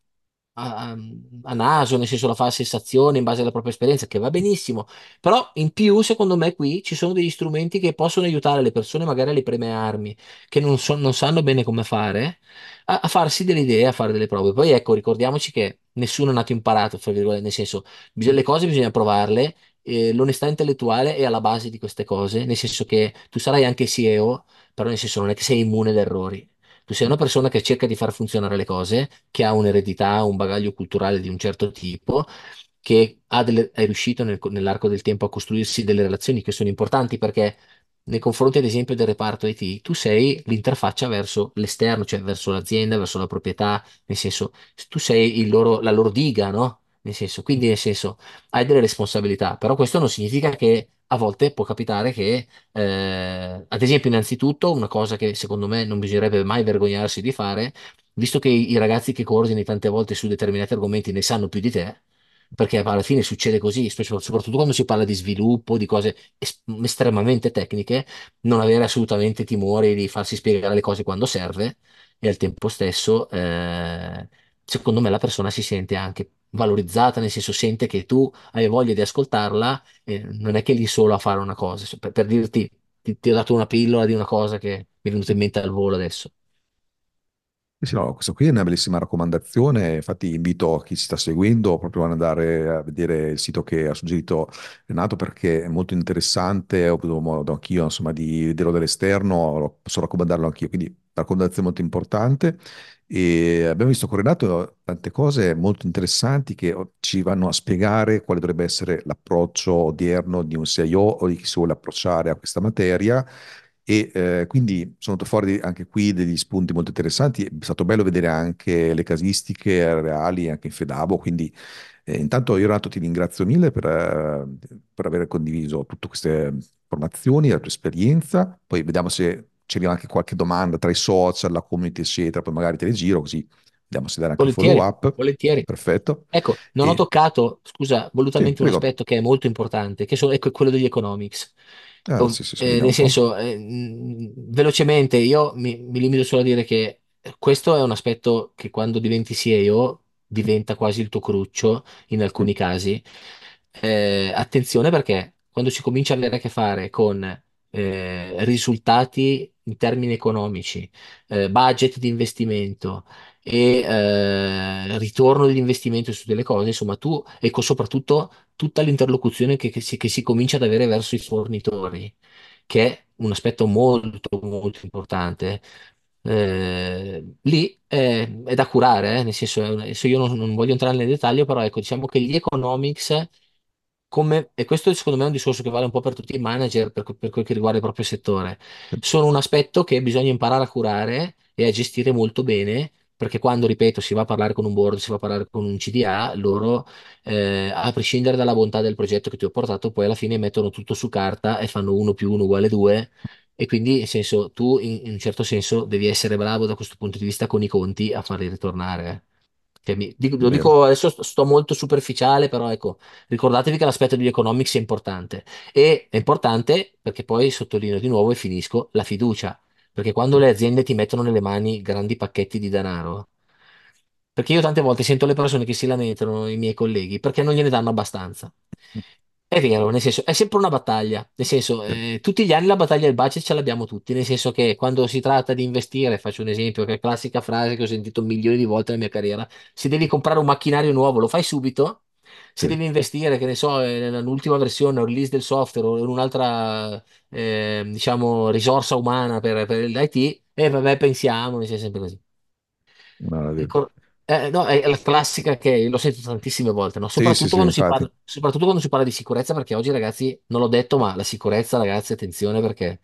a, a naso, nel senso la fa a sensazione in base alla propria esperienza, che va benissimo, però in più, secondo me, qui ci sono degli strumenti che possono aiutare le persone, magari alle prime armi, che non, so- non sanno bene come fare, a, a farsi delle idee, a fare delle prove. Poi ecco, ricordiamoci che nessuno è nato imparato, fra virgolette, nel senso, bisogna- le cose bisogna provarle. eh, l'onestà intellettuale è alla base di queste cose, nel senso che tu sarai anche CEO, però nel senso non è che sei immune ad errori. Tu sei una persona che cerca di far funzionare le cose, che ha un'eredità, un bagaglio culturale di un certo tipo, che delle- è riuscito nel- nell'arco del tempo a costruirsi delle relazioni che sono importanti perché nei confronti, ad esempio, del reparto IT, tu sei l'interfaccia verso l'esterno, cioè verso l'azienda, verso la proprietà, nel senso, tu sei loro- la loro diga, no? Nel senso, quindi, nel senso, hai delle responsabilità, però questo non significa che a volte può capitare che eh, ad esempio, innanzitutto, una cosa che secondo me non bisognerebbe mai vergognarsi di fare, visto che i, ragazzi che coordini tante volte su determinati argomenti ne sanno più di te, perché alla fine succede così, soprattutto quando si parla di sviluppo, di cose es- estremamente tecniche, non avere assolutamente timore di farsi spiegare le cose quando serve e al tempo stesso, eh, secondo me, la persona si sente anche valorizzata, nel senso sente che tu hai voglia di ascoltarla eh, non è che lì solo a fare una cosa, cioè, per, per dirti, ti, ti ho dato una pillola di una cosa che mi è venuta in mente al volo adesso. Sì, no, questa qui è una bellissima raccomandazione, infatti invito chi ci sta seguendo proprio ad andare a vedere il sito che ha suggerito Renato perché è molto interessante, ho avuto modo anch'io insomma di vederlo dall'esterno, posso raccomandarlo anch'io, quindi una molto importante e abbiamo visto con Renato tante cose molto interessanti che ci vanno a spiegare quale dovrebbe essere l'approccio odierno di un CIO o di chi si vuole approcciare a questa materia e eh, quindi sono venuti fuori anche qui degli spunti molto interessanti. È stato bello vedere anche le casistiche reali anche in Fedabo. Quindi, eh, intanto, io, Renato, ti ringrazio mille per, per aver condiviso tutte queste informazioni, la tua esperienza. Poi vediamo se c'è anche qualche domanda tra i social, la community, eccetera. Poi magari te le giro così vediamo se dare anche un follow Volentieri, up. volentieri. Perfetto. Ecco, non ho E toccato, scusa, sì, volutamente un prego. aspetto che è molto importante, che so- è quello degli economics. Ah, Ov- sì, sì, sì, eh, nel un senso, eh, mh, velocemente, io mi, mi limito solo a dire che questo è un aspetto che quando diventi CEO diventa quasi il tuo cruccio in Sì, alcuni casi. Eh, attenzione perché quando si comincia ad avere a che fare con eh, risultati in termini economici, eh, budget di investimento e eh, ritorno degli investimenti su delle cose, insomma, tu, ecco, soprattutto tutta l'interlocuzione che, che si, che si comincia ad avere verso i fornitori, che è un aspetto molto, molto importante. Eh, lì è, è da curare, eh, Nel senso, adesso io non, non voglio entrare nel dettaglio, però ecco, diciamo che gli economics, come, e questo secondo me è un discorso che vale un po' per tutti i manager, per, per quel che riguarda il proprio settore, sono un aspetto che bisogna imparare a curare e a gestire molto bene, perché quando, ripeto, si va a parlare con un board, si va a parlare con un CDA, loro, eh, a prescindere dalla bontà del progetto che ti ho portato, poi alla fine mettono tutto su carta e fanno 1 più 1 uguale 2. E quindi, nel senso, tu in, in un certo senso devi essere bravo da questo punto di vista con i conti a farli ritornare. Cioè, mi- dico- lo vero. dico adesso, sto sto molto superficiale, però ecco, ricordatevi che l'aspetto degli economics è importante. E è importante perché poi sottolineo di nuovo e finisco la fiducia. Perché quando le aziende ti mettono nelle mani grandi pacchetti di denaro, perché io tante volte sento le persone che si lamentano, i miei colleghi, perché non gliene danno abbastanza. È vero, nel senso, è sempre una battaglia, nel senso, eh, tutti gli anni la battaglia del budget ce l'abbiamo tutti, nel senso che quando si tratta di investire, faccio un esempio, che è classica frase che ho sentito milioni di volte nella mia carriera, se devi comprare un macchinario nuovo, lo fai subito, se devi investire, che ne so, eh, nell'ultima versione o release del software o in un'altra, eh, diciamo, risorsa umana per, per l'IT, e vabbè, pensiamo, è sempre così. Ricor- Eh, no, è la classica che lo sento tantissime volte, no? Sì, sì, Soprattutto sì, quando si infatti. parla, soprattutto quando si parla di sicurezza, perché oggi, ragazzi, non l'ho detto, ma la sicurezza, ragazzi, attenzione perché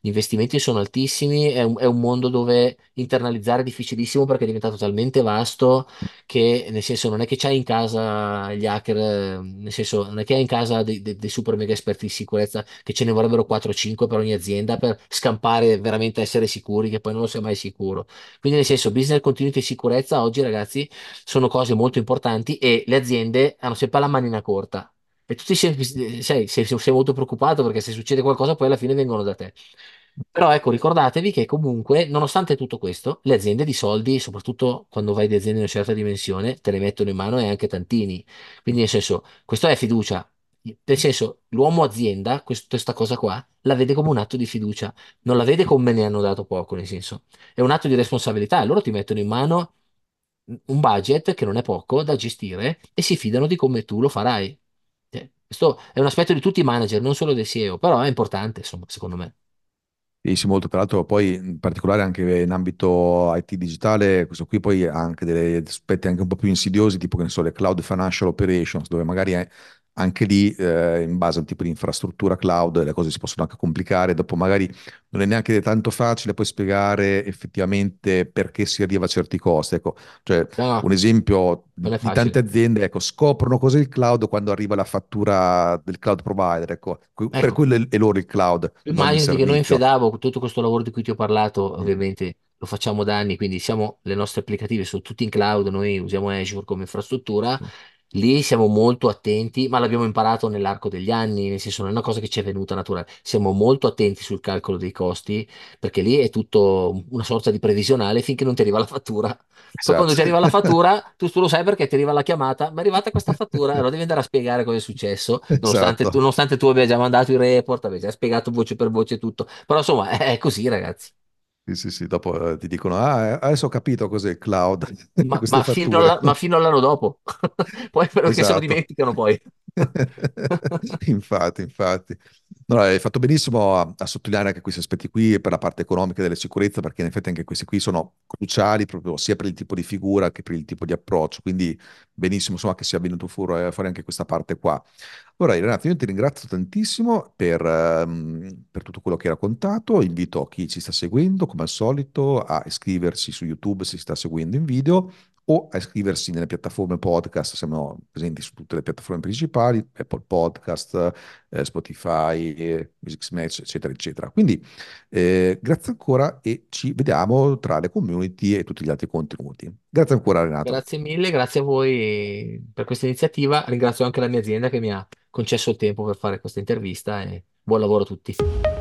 gli investimenti sono altissimi, è un, è un mondo dove internalizzare è difficilissimo perché è diventato talmente vasto che, nel senso, non è che c'hai in casa gli hacker, eh, nel senso, non è che hai in casa dei, dei- dei super mega esperti di sicurezza, che ce ne vorrebbero 4-5 per ogni azienda per scampare veramente essere sicuri, che poi non lo sei mai sicuro. Quindi, nel senso, business continuity e sicurezza oggi, ragazzi, sono cose molto importanti e le aziende hanno sempre la manina corta. E tu ti senti, sei, sei, sei molto preoccupato perché se succede qualcosa poi alla fine vengono da te. Però ecco, ricordatevi che comunque, nonostante tutto questo, le aziende di soldi, soprattutto quando vai di aziende di una certa dimensione, te le mettono in mano e anche tantini. Quindi, nel senso, questo è fiducia. Nel senso, l'uomo azienda, quest- questa cosa qua, la vede come un atto di fiducia, non la vede come me ne hanno dato poco, nel senso, è un atto di responsabilità. Loro ti mettono in mano un budget che non è poco da gestire e si fidano di come tu lo farai. Cioè, questo è un aspetto di tutti i manager, non solo dei CEO, però è importante, insomma, secondo me. Sì, sì, molto, tra l'altro poi in particolare anche in ambito IT digitale, questo qui poi ha anche degli aspetti anche un po' più insidiosi, tipo che ne so, le cloud financial operations, dove magari anche lì, eh, in base al tipo di infrastruttura cloud, le cose si possono anche complicare, dopo magari non è neanche tanto facile poi spiegare effettivamente perché si arriva a certi costi. Ecco, cioè No, un esempio di, tante aziende, ecco, scoprono cos'è il cloud quando arriva la fattura del cloud provider, ecco, per Ecco, quello è è loro il cloud, Immaginati che noi in. Fedavo, tutto questo lavoro di cui ti ho parlato, Mm, ovviamente lo facciamo da anni, quindi siamo, le nostre applicative sono tutte in cloud, noi usiamo Azure come infrastruttura, sì. Lì siamo molto attenti, ma l'abbiamo imparato nell'arco degli anni, nel senso non è una cosa che ci è venuta naturale, siamo molto attenti sul calcolo dei costi, perché lì è tutto una sorta di previsionale finché non ti arriva la fattura. Poi quando Esatto, ti arriva la fattura, tu, tu lo sai perché ti arriva la chiamata, ma è arrivata questa fattura, allora devi andare a spiegare cosa è successo, nonostante tu, esatto. nonostante tu abbia già mandato il report, abbia già spiegato voce per voce tutto. Però insomma è così, ragazzi. Sì, sì, sì, dopo eh, ti dicono, ah, eh, adesso ho capito cos'è il cloud, Ma, queste ma fino fatture. alla- ma fino all'anno dopo. Poi perché se lo Esatto. dimenticano poi. Infatti, infatti. No, hai fatto benissimo a, a sottolineare anche questi aspetti qui per la parte economica della sicurezza, perché in effetti anche questi qui sono cruciali proprio sia per il tipo di figura che per il tipo di approccio. Quindi benissimo, insomma, che sia venuto fuori, fuori anche questa parte qua. Ora, Renato, io ti ringrazio tantissimo per, ehm, per tutto quello che hai raccontato. Invito chi ci sta seguendo, come al solito, a iscriversi su YouTube se si sta seguendo in video o a iscriversi nelle piattaforme podcast, siamo presenti su tutte le piattaforme principali, Apple Podcast, eh, Spotify, Music Match, eccetera, eccetera. Quindi eh, grazie ancora e ci vediamo tra le community e tutti gli altri contenuti. Grazie ancora Renato. Grazie mille, grazie a voi per questa iniziativa. Ringrazio anche la mia azienda che mi ha concesso il tempo per fare questa intervista e buon lavoro a tutti.